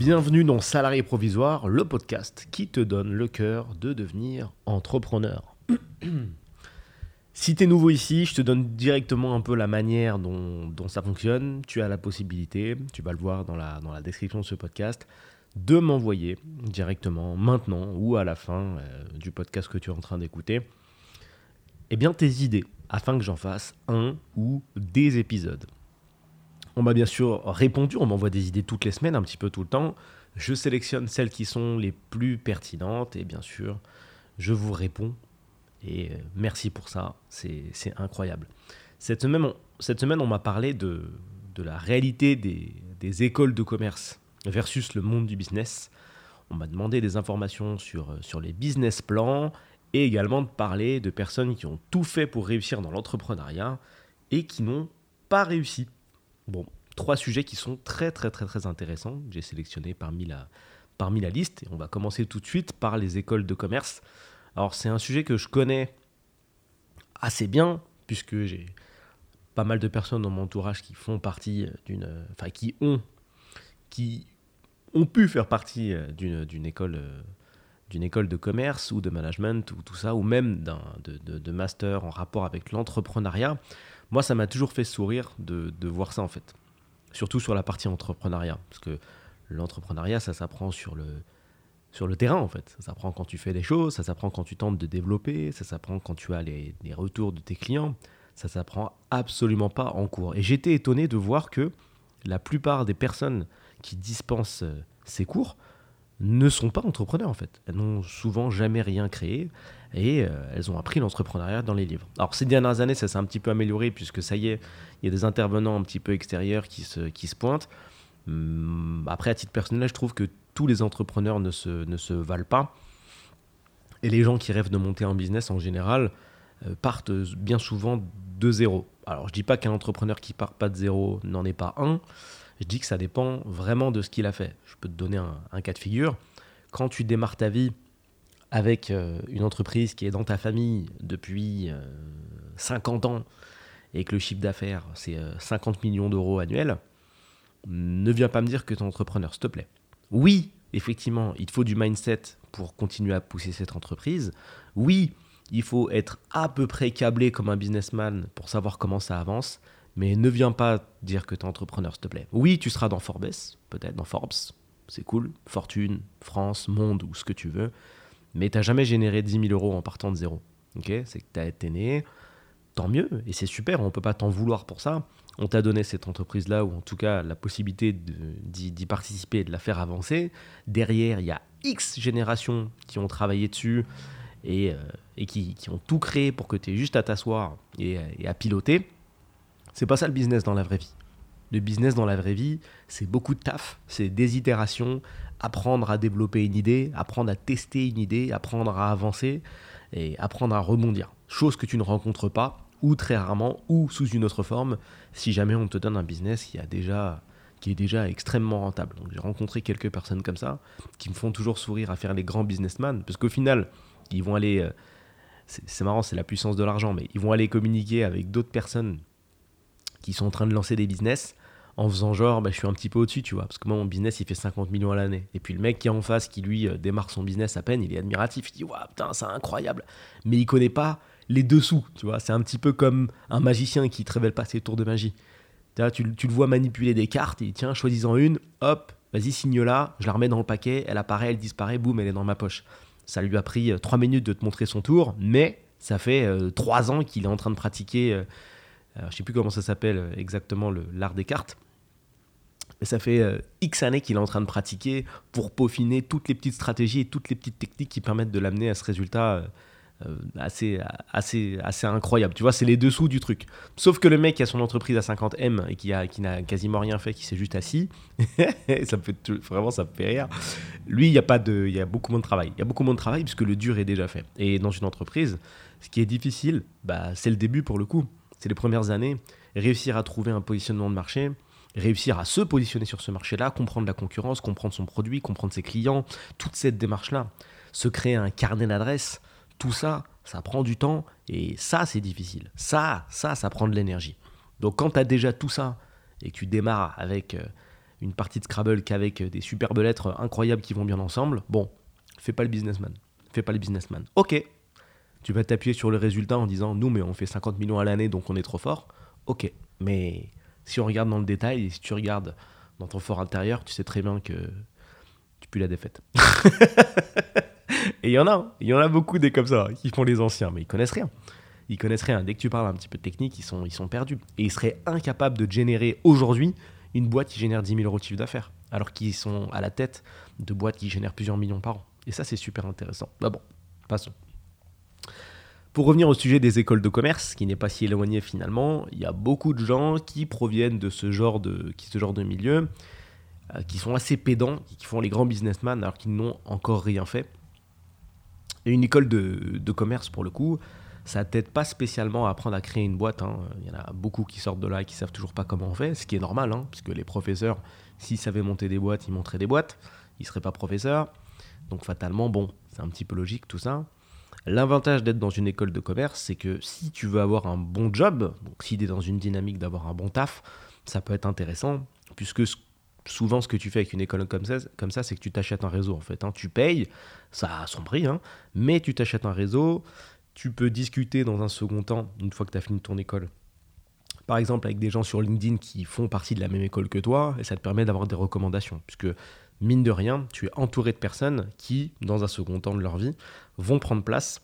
Bienvenue dans Salarié Provisoire, le podcast qui te donne le cœur de devenir entrepreneur. si tu es nouveau ici, je te donne directement un peu la manière dont, ça fonctionne. Tu as la possibilité, tu vas le voir dans la, description de ce podcast, de m'envoyer directement, maintenant ou à la fin euh, du podcast que tu es en train d'écouter, eh bien tes idées, afin que j'en fasse un ou des épisodes. On m'a bien sûr répondu, on m'envoie des idées toutes les semaines, un petit peu tout le temps. Je sélectionne celles qui sont les plus pertinentes et bien sûr, je vous réponds. Et euh, merci pour ça, c'est incroyable. Cette semaine, on, cette semaine, on m'a parlé de, la réalité des, écoles de commerce versus le monde du business. On m'a demandé des informations sur, sur les business plans et également de parler de personnes qui ont tout fait pour réussir dans l'entrepreneuriat et qui n'ont pas réussi. Bon, trois sujets qui sont très très très intéressants j'ai sélectionnés parmi la, liste. On va commencer tout de suite par les écoles de commerce. Alors c'est un sujet que je connais assez bien puisque j'ai pas mal de personnes dans mon entourage qui font partie d'une, enfin qui ont, pu faire partie d'une, d'une école d'une école de commerce ou de management ou tout ça, ou même d'un, de, master en rapport avec l'entrepreneuriat, moi ça m'a toujours fait sourire de, voir ça en fait. Surtout sur la partie entrepreneuriat. Parce que l'entrepreneuriat, ça s'apprend sur le, terrain en fait. Ça s'apprend quand tu fais des choses, ça s'apprend quand tu tentes de développer, ça s'apprend quand tu as les, les retours de tes clients. Ça s'apprend absolument pas en cours. Et j'étais étonné de voir que la plupart des personnes qui dispensent euh, ces cours ne sont pas entrepreneurs en fait. Elles n'ont souvent jamais rien créé et euh, elles ont appris l'entrepreneuriat dans les livres. Alors ces dernières années, ça s'est un petit peu amélioré puisque ça y est, il y a des intervenants un petit peu extérieurs qui se, qui se pointent. Hum, après, à titre personnel, je trouve que tous les entrepreneurs ne se, ne se valent pas. Et les gens qui rêvent de monter un business en général euh, partent bien souvent de zéro. Alors je dis pas qu'un entrepreneur qui part pas de zéro n'en est pas un, je dis que ça dépend vraiment de ce qu'il a fait. Je peux te donner un, cas de figure. Quand tu démarres ta vie avec euh, une entreprise qui est dans ta famille depuis 50 euh, ans et que le chiffre d'affaires c'est 50 euh, millions d'euros annuels, ne viens pas me dire que tu entrepreneur, s'il te plaît. Oui, effectivement, il faut du mindset pour continuer à pousser cette entreprise. Oui, il faut être à peu près câblé comme un businessman pour savoir comment ça avance. Mais ne viens pas dire que tu entrepreneur, s'il te plaît. Oui, tu seras dans Forbes, peut-être dans Forbes, c'est cool. Fortune, France, Monde ou ce que tu veux. Mais tu n'as jamais généré 10 000 euros en partant de zéro. C'est que tu été né, tant mieux, et c'est super, on ne peut pas t'en vouloir pour ça. On t'a donné cette entreprise-là, ou en tout cas la possibilité d'y participer et de la faire avancer. Derrière, il y a X générations qui ont travaillé dessus et, euh, qui, ont tout créé pour que tu aies juste à t'asseoir et à piloter. C'est pas ça le business dans la vraie vie. Le business dans la vraie vie, c'est beaucoup de taf, c'est des itérations, apprendre à développer une idée, apprendre à tester une idée, apprendre à avancer et apprendre à rebondir. Chose que tu ne rencontres pas, ou très rarement, ou sous une autre forme, si jamais on te donne un business qui, a déjà, qui est déjà extrêmement rentable. j'ai rencontré quelques personnes comme ça, qui me font toujours sourire à faire les grands businessmen, parce qu'au final, ils vont aller... Euh, c'est marrant, c'est la puissance de l'argent, mais ils vont aller communiquer avec d'autres personnes qui sont en train de lancer des business en faisant genre, bah, je suis un petit peu au-dessus, tu vois. Parce que moi, mon business, il fait 50 millions à l'année. Et puis le mec qui est en face, qui lui euh, démarre son business à peine, il est admiratif. Il dit, waouh, putain, c'est incroyable. Mais il connaît pas les dessous, tu vois. C'est un petit peu comme un magicien qui te révèle pas ses tours de magie. Tu, le vois manipuler des cartes, il dit, tiens, choisis-en une, hop, vas-y, signe là, je la remets dans le paquet, elle apparaît, elle disparaît, boum, elle est dans ma poche. Ça lui a pris 3 euh, minutes de te montrer son tour, mais ça fait 3 euh, ans qu'il est en train de pratiquer je ne sais plus comment ça s'appelle exactement l'art des cartes. Mais ça fait euh, X années qu'il est en train de pratiquer pour peaufiner toutes les petites stratégies et toutes les petites techniques qui permettent de l'amener à ce résultat euh, assez, assez, assez incroyable. Tu vois, c'est les dessous du truc. Sauf que le mec qui a son entreprise à 50 M et qui, qui n'a quasiment rien fait, qui s'est juste assis, ça me fait vraiment ça me fait rire. Lui, il y a de, y a beaucoup moins de travail. Il y a beaucoup moins de travail puisque le dur est déjà fait. Et dans une entreprise, ce qui est difficile, bah, c'est le début pour le coup c'est les premières années, réussir à trouver un positionnement de marché, réussir à se positionner sur ce marché-là, comprendre la concurrence, comprendre son produit, comprendre ses clients, toute cette démarche-là, se créer un carnet d'adresses, tout ça, ça prend du temps et ça, c'est difficile. Ça, ça, ça prend de l'énergie. Donc quand tu as déjà tout ça et que tu démarres avec euh, une partie de Scrabble qu'avec des superbes lettres incroyables qui vont bien ensemble, bon, fais pas le businessman. Fais pas le businessman. Ok, tu vas t'appuyer sur le résultat en disant nous, mais on fait 50 millions à l'année donc on est trop fort. Ok, mais si on regarde dans le détail, si tu regardes dans ton fort intérieur, tu sais très bien que tu pues la défaite. et il y en a, il y en a beaucoup des comme ça qui font les anciens, mais ils connaissent rien. Ils connaissent rien. Dès que tu parles un petit peu de technique, ils sont, ils sont perdus. Et ils seraient incapables de générer aujourd'hui une boîte qui génère 10 000 euros de chiffre d'affaires, alors qu'ils sont à la tête de boîtes qui génèrent plusieurs millions par an. Et ça, c'est super intéressant. Bah bon, passons. Pour revenir au sujet des écoles de commerce, qui n'est pas si éloigné finalement, il y a beaucoup de gens qui proviennent de ce genre de, milieu, euh, qui sont assez pédants, qui font les grands businessmen alors qu'ils n'ont encore rien fait. Une école de, commerce, pour le coup, ça t'aide pas spécialement à apprendre à créer une boîte. Hein. Il y en a beaucoup qui sortent de là et qui savent toujours pas comment on fait, ce qui est normal, hein, puisque les professeurs, s'ils savaient monter des boîtes, ils montraient des boîtes, ils seraient pas professeurs. Donc fatalement, bon, c'est un petit peu logique tout ça. L'avantage d'être dans une école de commerce, c'est que si tu veux avoir un bon job, donc si tu es dans une dynamique d'avoir un bon taf, ça peut être intéressant, puisque souvent ce que tu fais avec une école comme ça, comme ça c'est que tu t'achètes un réseau en fait. Hein. Tu payes, ça a son prix, hein, mais tu t'achètes un réseau, tu peux discuter dans un second temps, une fois que tu as fini ton école, par exemple avec des gens sur LinkedIn qui font partie de la même école que toi, et ça te permet d'avoir des recommandations, puisque mine de rien, tu es entouré de personnes qui, dans un second temps de leur vie, vont prendre place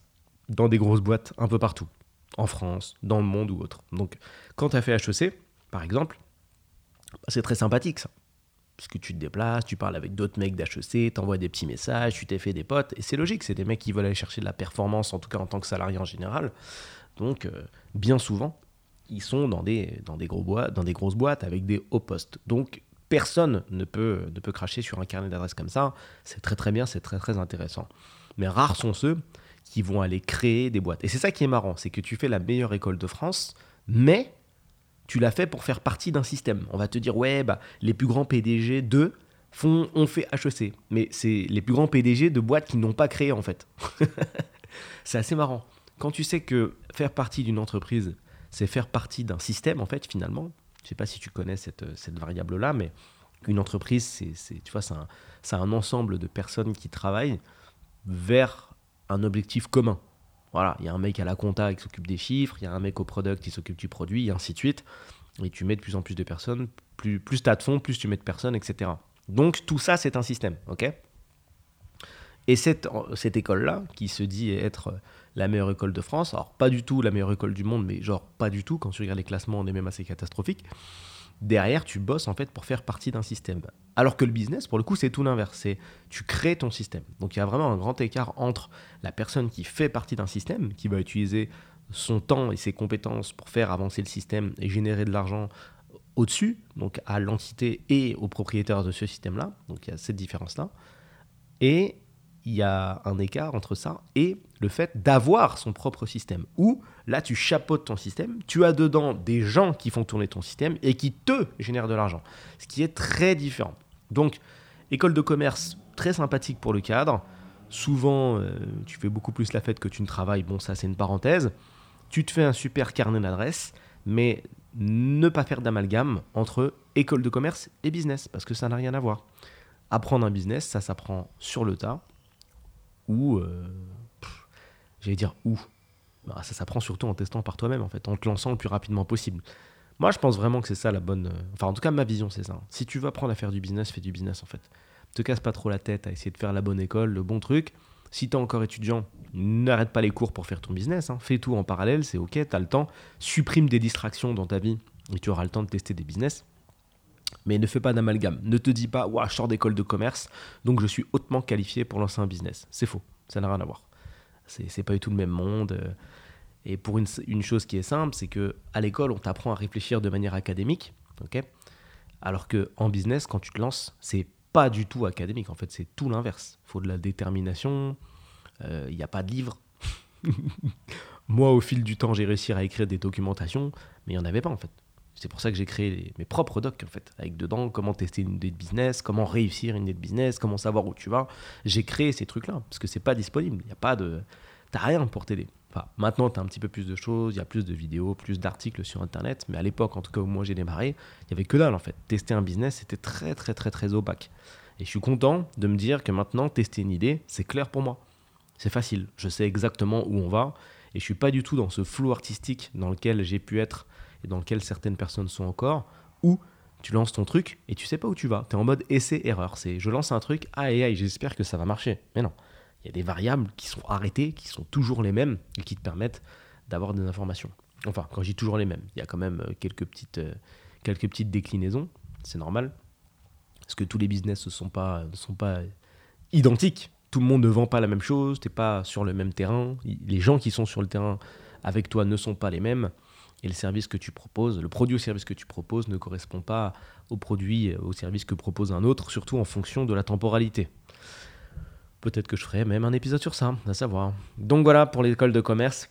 dans des grosses boîtes un peu partout, en France, dans le monde ou autre. Donc, quand tu as fait HEC, par exemple, bah, c'est très sympathique ça. Parce que tu te déplaces, tu parles avec d'autres mecs d'HEC, t'envoies des petits messages, tu t'es fait des potes, et c'est logique, c'est des mecs qui veulent aller chercher de la performance, en tout cas en tant que salarié en général. Donc, euh, bien souvent, ils sont dans des, dans, des grosses boîtes avec des hauts postes. Donc, personne ne peut, ne peut cracher sur un carnet d'adresses comme ça. C'est très très bien, c'est très très intéressant. Mais rares sont ceux qui vont aller créer des boîtes. Et c'est ça qui est marrant, c'est que tu fais la meilleure école de France, mais tu l'as fait pour faire partie d'un système. On va te dire, ouais, bah, les plus grands PDG de font, ont fait HEC. Mais c'est les plus grands PDG de boîtes qui n'ont pas créé en fait. c'est assez marrant. Quand tu sais que faire partie d'une entreprise, c'est faire partie d'un système en fait finalement, je ne sais pas si tu connais cette, cette variable-là, mais une entreprise, c'est, tu vois, c'est un, un, ensemble de personnes qui travaillent vers un objectif commun. Voilà, il y a un mec à la compta qui s'occupe des chiffres, il y a un mec au product qui s'occupe du produit, et ainsi de suite. Et tu mets de plus en plus de personnes, plus, plus tu as de fonds, plus tu mets de personnes, etc. Donc tout ça, c'est un système, ok? Et cette, cette école-là, qui se dit être la meilleure école de France. Alors, pas du tout la meilleure école du monde, mais genre pas du tout. Quand tu regardes les classements, on est même assez catastrophique. Derrière, tu bosses en fait pour faire partie d'un système. Alors que le business, pour le coup, c'est tout l'inverse. C'est tu crées ton système. Donc, il y a vraiment un grand écart entre la personne qui fait partie d'un système, qui va utiliser son temps et ses compétences pour faire avancer le système et générer de l'argent au-dessus, donc à l'entité et aux propriétaires de ce système-là. Donc il y a cette différence-là. Et il y a un écart entre ça et le fait d'avoir son propre système. Où là, tu chapeautes ton système, tu as dedans des gens qui font tourner ton système et qui te génèrent de l'argent. Ce qui est très différent. Donc, école de commerce, très sympathique pour le cadre. Souvent, euh, tu fais beaucoup plus la fête que tu ne travailles. Bon, ça, c'est une parenthèse. Tu te fais un super carnet d'adresses, mais ne pas faire d'amalgame entre école de commerce et business, parce que ça n'a rien à voir. Apprendre un business, ça s'apprend sur le tas ou, euh, j'allais dire où, bah, ça s'apprend surtout en testant par toi-même, en fait, en te lançant le plus rapidement possible. Moi, je pense vraiment que c'est ça la bonne. Euh, enfin, en tout cas, ma vision, c'est ça. Si tu veux apprendre à faire du business, fais du business, en fait. Te casse pas trop la tête à essayer de faire la bonne école, le bon truc. Si tu es encore étudiant, n'arrête pas les cours pour faire ton business. Hein. Fais tout en parallèle, c'est ok, tu as le temps. Supprime des distractions dans ta vie et tu auras le temps de tester des business. Mais ne fais pas d'amalgame. Ne te dis pas, je sors d'école de commerce, donc je suis hautement qualifié pour lancer un business. C'est faux. Ça n'a rien à voir. C'est pas du tout le même monde. Euh. Et pour une, une chose qui est simple, c'est que à l'école, on t'apprend à réfléchir de manière académique. ok? Alors que en business, quand tu te lances, c'est pas du tout académique. En fait, c'est tout l'inverse. Faut de la détermination. Il euh, n'y a pas de livre. Moi, au fil du temps, j'ai réussi à écrire des documentations, mais il n'y en avait pas en fait. C'est pour ça que j'ai créé mes propres docs, en fait, avec dedans comment tester une idée de business, comment réussir une idée de business, comment savoir où tu vas. J'ai créé ces trucs-là, parce que c'est pas disponible. Il n'y a pas de. T'as rien pour t'aider. Enfin, maintenant, tu as un petit peu plus de choses, il y a plus de vidéos, plus d'articles sur Internet, mais à l'époque, en tout cas où moi j'ai démarré, il y avait que dalle en fait. Tester un business, c'était très très très très opaque. Et je suis content de me dire que maintenant, tester une idée, c'est clair pour moi. C'est facile, je sais exactement où on va, et je suis pas du tout dans ce flou artistique dans lequel j'ai pu être dans lequel certaines personnes sont encore, où tu lances ton truc et tu sais pas où tu vas. Tu es en mode essai-erreur. C'est je lance un truc, aïe aïe, j'espère que ça va marcher. Mais non, il y a des variables qui sont arrêtées, qui sont toujours les mêmes et qui te permettent d'avoir des informations. Enfin, quand je dis toujours les mêmes, il y a quand même euh, quelques petites, euh, quelques petites déclinaisons, c'est normal. Parce que tous les business ne sont pas, ne sont pas identiques. Tout le monde ne vend pas la même chose, tu n'es pas sur le même terrain. Les gens qui sont sur le terrain avec toi ne sont pas les mêmes. Et le service que tu proposes, le produit ou service que tu proposes ne correspond pas au produit, au service que propose un autre, surtout en fonction de la temporalité. Peut-être que je ferai même un épisode sur ça, à savoir. Donc voilà pour l'école de commerce.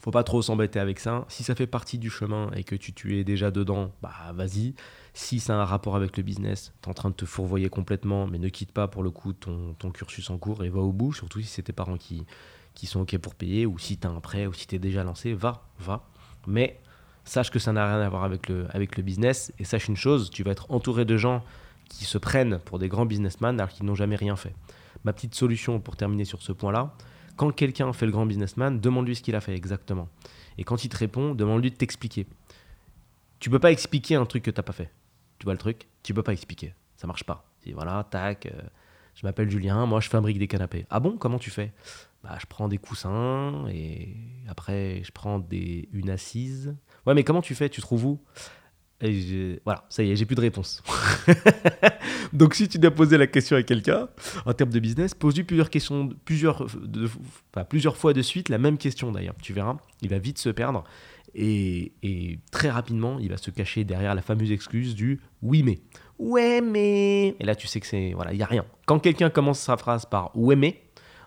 Faut pas trop s'embêter avec ça. Si ça fait partie du chemin et que tu, es déjà dedans, bah vas-y. Si ça a un rapport avec le business, tu es en train de te fourvoyer complètement, mais ne quitte pas pour le coup ton, ton cursus en cours et va au bout, surtout si c'est tes parents qui, qui sont OK pour payer, ou si tu as un prêt, ou si tu es déjà lancé, va, va. Mais sache que ça n'a rien à voir avec le, avec le business, et sache une chose, tu vas être entouré de gens qui se prennent pour des grands businessmen alors qu'ils n'ont jamais rien fait ma petite solution pour terminer sur ce point-là, quand quelqu'un fait le grand businessman, demande-lui ce qu'il a fait exactement. Et quand il te répond, demande-lui de t'expliquer. Tu peux pas expliquer un truc que tu n'as pas fait. Tu vois le truc? Tu peux pas expliquer. Ça marche pas. Si voilà, tac, euh, je m'appelle Julien, moi je fabrique des canapés. Ah bon? Comment tu fais? Bah, je prends des coussins et après je prends des, une assise. Ouais, mais comment tu fais? Tu trouves où? Voilà, ça y est, j'ai plus de réponse. Donc si tu dois poser la question à quelqu'un, en termes de business, pose-lui plusieurs questions, plusieurs, plusieurs fois de suite la même question d'ailleurs. Tu verras, il va vite se perdre et, très rapidement, il va se cacher derrière la fameuse excuse du oui mais. Ouais mais. Et là, tu sais que c'est voilà, il y a rien. Quand quelqu'un commence sa phrase par ouais mais,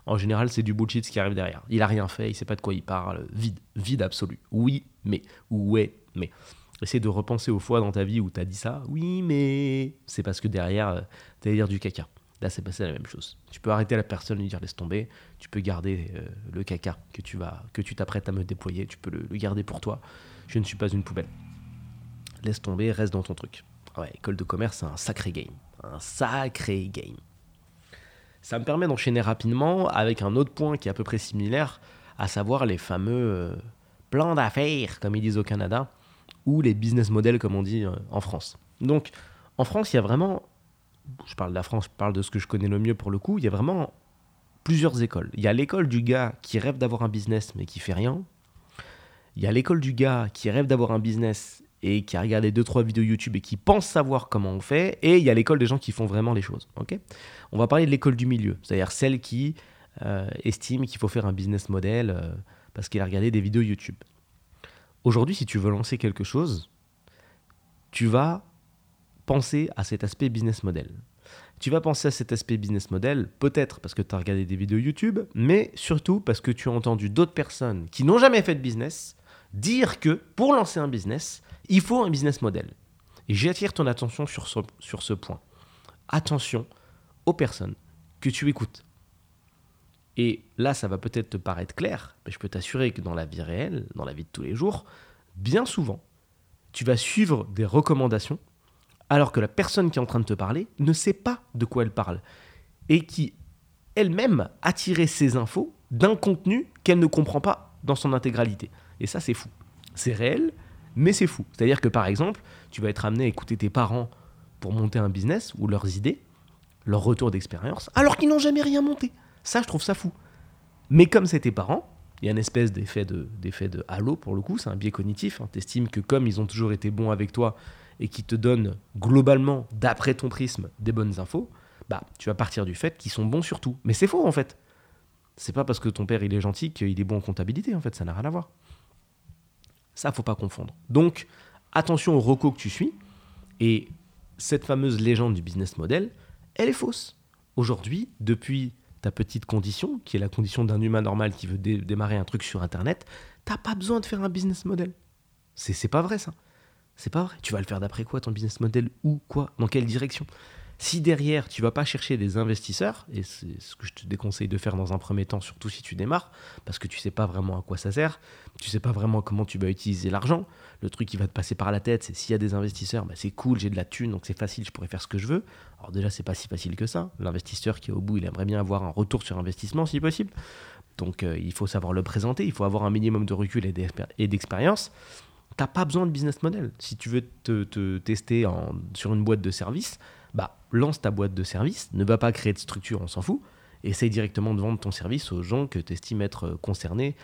en général, c'est du bullshit ce qui arrive derrière. Il a rien fait, il sait pas de quoi il parle, vide, vide absolu. Oui mais, ouais mais. Essaye de repenser aux fois dans ta vie où tu as dit ça. Oui, mais c'est parce que derrière, euh, tu allais dire du caca. Là, c'est passé la même chose. Tu peux arrêter la personne, lui dire laisse tomber. Tu peux garder euh, le caca que tu vas, que tu t'apprêtes à me déployer. Tu peux le, garder pour toi. Je ne suis pas une poubelle. Laisse tomber, reste dans ton truc. Ouais, école de commerce, c'est un sacré game. Un sacré game. Ça me permet d'enchaîner rapidement avec un autre point qui est à peu près similaire, à savoir les fameux euh, plans d'affaires, comme ils disent au Canada ou les business models, comme on dit euh, en France. Donc, en France, il y a vraiment, je parle de la France, je parle de ce que je connais le mieux pour le coup, il y a vraiment plusieurs écoles. Il y a l'école du gars qui rêve d'avoir un business mais qui fait rien. Il y a l'école du gars qui rêve d'avoir un business et qui a regardé 2-3 vidéos YouTube et qui pense savoir comment on fait. Et il y a l'école des gens qui font vraiment les choses. ok? On va parler de l'école du milieu, c'est-à-dire celle qui euh, estime qu'il faut faire un business model euh, parce qu'il a regardé des vidéos YouTube. Aujourd'hui, si tu veux lancer quelque chose, tu vas penser à cet aspect business model. Tu vas penser à cet aspect business model, peut-être parce que tu as regardé des vidéos YouTube, mais surtout parce que tu as entendu d'autres personnes qui n'ont jamais fait de business dire que pour lancer un business, il faut un business model. Et j'attire ton attention sur ce, point. Attention aux personnes que tu écoutes. Et là, ça va peut-être te paraître clair, mais je peux t'assurer que dans la vie réelle, dans la vie de tous les jours, bien souvent, tu vas suivre des recommandations alors que la personne qui est en train de te parler ne sait pas de quoi elle parle et qui elle-même a tiré ses infos d'un contenu qu'elle ne comprend pas dans son intégralité. Et ça, c'est fou. C'est réel, mais c'est fou. C'est-à-dire que par exemple, tu vas être amené à écouter tes parents pour monter un business ou leurs idées, leur retour d'expérience, alors qu'ils n'ont jamais rien monté. Ça, je trouve ça fou. Mais comme c'est tes parents, il y a une espèce d'effet de, d'effet de halo pour le coup, c'est un biais cognitif. Hein. Tu estimes que comme ils ont toujours été bons avec toi et qui te donnent globalement, d'après ton prisme, des bonnes infos, bah tu vas partir du fait qu'ils sont bons sur tout. Mais c'est faux en fait. C'est pas parce que ton père il est gentil qu'il est bon en comptabilité en fait, ça n'a rien à voir. Ça, faut pas confondre. Donc, attention au reco que tu suis. Et cette fameuse légende du business model, elle est fausse. Aujourd'hui, depuis ta petite condition, qui est la condition d'un humain normal qui veut démarrer un truc sur Internet, t'as pas besoin de faire un business model. C'est pas vrai ça. C'est pas vrai. Tu vas le faire d'après quoi ton business model Où Quoi Dans quelle direction? Si derrière, tu vas pas chercher des investisseurs, et c'est ce que je te déconseille de faire dans un premier temps, surtout si tu démarres, parce que tu sais pas vraiment à quoi ça sert, tu sais pas vraiment comment tu vas utiliser l'argent. Le truc qui va te passer par la tête, c'est s'il y a des investisseurs, bah c'est cool, j'ai de la thune, donc c'est facile, je pourrais faire ce que je veux. Alors déjà, c'est pas si facile que ça. L'investisseur qui est au bout, il aimerait bien avoir un retour sur investissement si possible. Donc euh, il faut savoir le présenter, il faut avoir un minimum de recul et d'expérience. T'as pas besoin de business model. Si tu veux te, tester sur une boîte de service, bah, lance ta boîte de service, ne va pas créer de structure, on s'en fout. Essaye directement de vendre ton service aux gens que tu estimes être concernés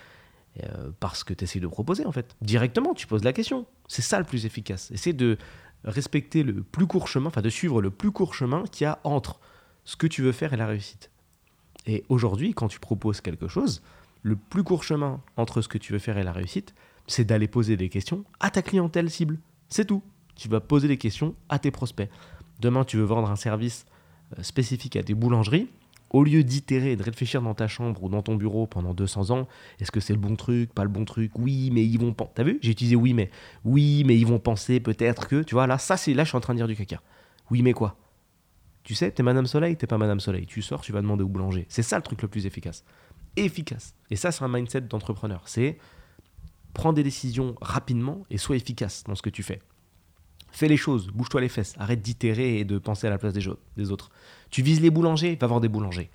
euh, par ce que tu essayes de proposer, en fait. Directement, tu poses la question. C'est ça le plus efficace. Essaye de respecter le plus court chemin, enfin de suivre le plus court chemin qu'il y a entre ce que tu veux faire et la réussite. Et aujourd'hui, quand tu proposes quelque chose, le plus court chemin entre ce que tu veux faire et la réussite, c'est d'aller poser des questions à ta clientèle cible. C'est tout. Tu vas poser des questions à tes prospects. Demain, tu veux vendre un service euh, spécifique à tes boulangeries. Au lieu d'itérer et de réfléchir dans ta chambre ou dans ton bureau pendant 200 ans, est-ce que c'est le bon truc, pas le bon truc? Oui, mais ils vont penser. T'as vu? J'ai utilisé oui, mais. Oui, mais ils vont penser peut-être que. Tu vois, là, ça, c'est là, je suis en train de dire du caca. Oui, mais quoi? Tu sais, t'es Madame Soleil, t'es pas Madame Soleil. Tu sors, tu vas demander au boulanger. C'est ça le truc le plus efficace. Efficace. Et ça, c'est un mindset d'entrepreneur. C'est prends des décisions rapidement et sois efficace dans ce que tu fais. Fais les choses, bouge-toi les fesses, arrête d'itérer et de penser à la place des, autres. Tu vises les boulangers, va voir des boulangers.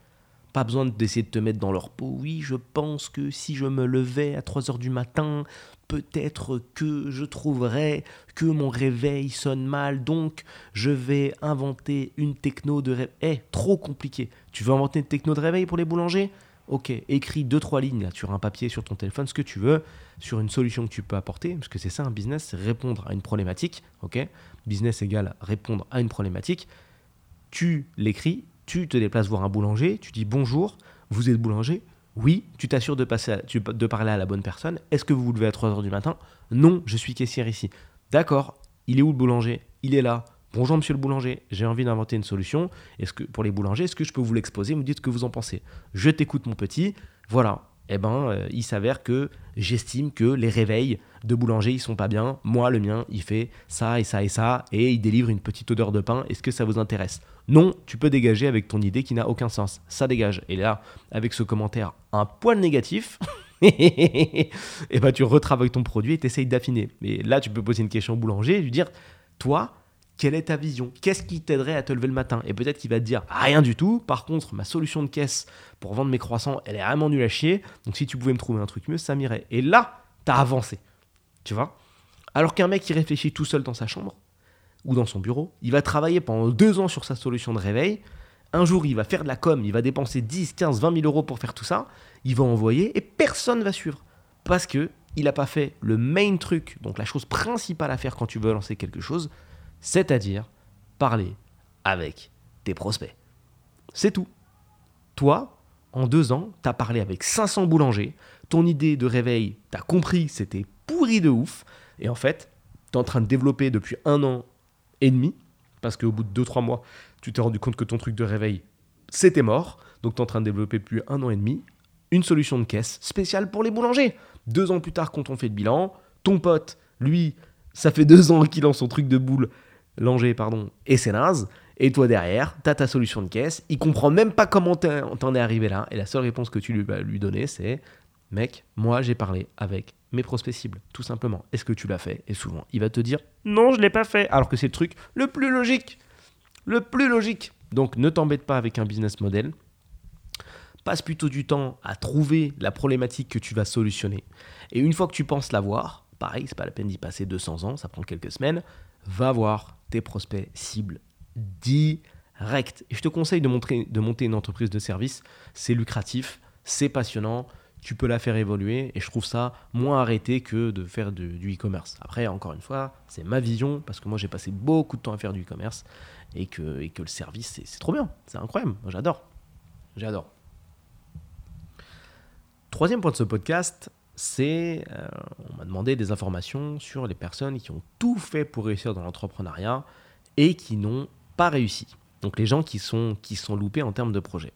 Pas besoin d'essayer de te mettre dans leur peau. Oui, je pense que si je me levais à 3 heures du matin, peut-être que je trouverais que mon réveil sonne mal, donc je vais inventer une techno de réveil. Eh, trop compliqué. Tu veux inventer une techno de réveil pour les boulangers? Ok, écris deux trois lignes sur un papier, sur ton téléphone, ce que tu veux, sur une solution que tu peux apporter, parce que c'est ça un business, c'est répondre à une problématique. Ok, business égale répondre à une problématique. Tu l'écris, tu te déplaces voir un boulanger, tu dis bonjour, vous êtes boulanger? Oui, tu t'assures de, passer de parler à la bonne personne. Est-ce que vous vous levez à 3h du matin? Non, je suis caissière ici. D'accord, il est où le boulanger? Il est là. Bonjour monsieur le boulanger, j'ai envie d'inventer une solution. Est-ce que pour les boulangers, est-ce que je peux vous l'exposer me dites ce que vous en pensez. Je t'écoute mon petit. Voilà. Eh ben, euh, il s'avère que j'estime que les réveils de boulanger, ils sont pas bien. Moi, le mien, il fait ça et ça et ça, et il délivre une petite odeur de pain. Est-ce que ça vous intéresse? Non, tu peux dégager avec ton idée qui n'a aucun sens. Ça dégage. Et là, avec ce commentaire un poil négatif, et eh ben tu retravailles ton produit et tu essayes d'affiner. Mais là, tu peux poser une question au boulanger et lui dire, toi, quelle est ta vision? Qu'est-ce qui t'aiderait à te lever le matin? Et peut-être qu'il va te dire rien du tout. Par contre, ma solution de caisse pour vendre mes croissants, elle est vraiment nulle à chier. Donc si tu pouvais me trouver un truc mieux, ça m'irait. Et là, t'as avancé. Tu vois? Alors qu'un mec qui réfléchit tout seul dans sa chambre ou dans son bureau, il va travailler pendant deux ans sur sa solution de réveil. Un jour, il va faire de la com, il va dépenser 10, 15, 20 000 euros pour faire tout ça. Il va envoyer et personne va suivre. Parce que il n'a pas fait le main truc, donc la chose principale à faire quand tu veux lancer quelque chose, c'est-à-dire parler avec tes prospects. C'est tout. Toi, en deux ans, tu as parlé avec 500 boulangers, ton idée de réveil, tu as compris, c'était pourri de ouf, et en fait, tu es en train de développer depuis un an et demi, parce qu'au bout de deux, trois mois, tu t'es rendu compte que ton truc de réveil, c'était mort, donc tu es en train de développer depuis un an et demi une solution de caisse spéciale pour les boulangers. Deux ans plus tard, quand on fait le bilan, ton pote, lui, ça fait deux ans qu'il lance son truc de boule Langer, pardon, et c'est naze. Et toi derrière, tu as ta solution de caisse. Il comprend même pas comment t'en es arrivé là. Et la seule réponse que tu lui vas lui donner, c'est Mec, moi j'ai parlé avec mes prospects cibles, tout simplement. Est-ce que tu l'as fait? Et souvent, il va te dire Non, je l'ai pas fait. Alors que c'est le truc le plus logique. Le plus logique. Donc ne t'embête pas avec un business model. Passe plutôt du temps à trouver la problématique que tu vas solutionner. Et une fois que tu penses l'avoir, pareil, c'est pas la peine d'y passer 200 ans, ça prend quelques semaines, va voir prospects cibles direct. Et je te conseille de, de monter une entreprise de service. C'est lucratif, c'est passionnant, tu peux la faire évoluer et je trouve ça moins arrêté que de faire du e-commerce. Après, encore une fois, c'est ma vision parce que moi j'ai passé beaucoup de temps à faire du e-commerce et que, et que le service, c'est trop bien, c'est incroyable, j'adore. J'adore. Troisième point de ce podcast, c'est, euh, on m'a demandé des informations sur les personnes qui ont tout fait pour réussir dans l'entrepreneuriat et qui n'ont pas réussi. Donc les gens qui sont, qui sont loupés en termes de projet.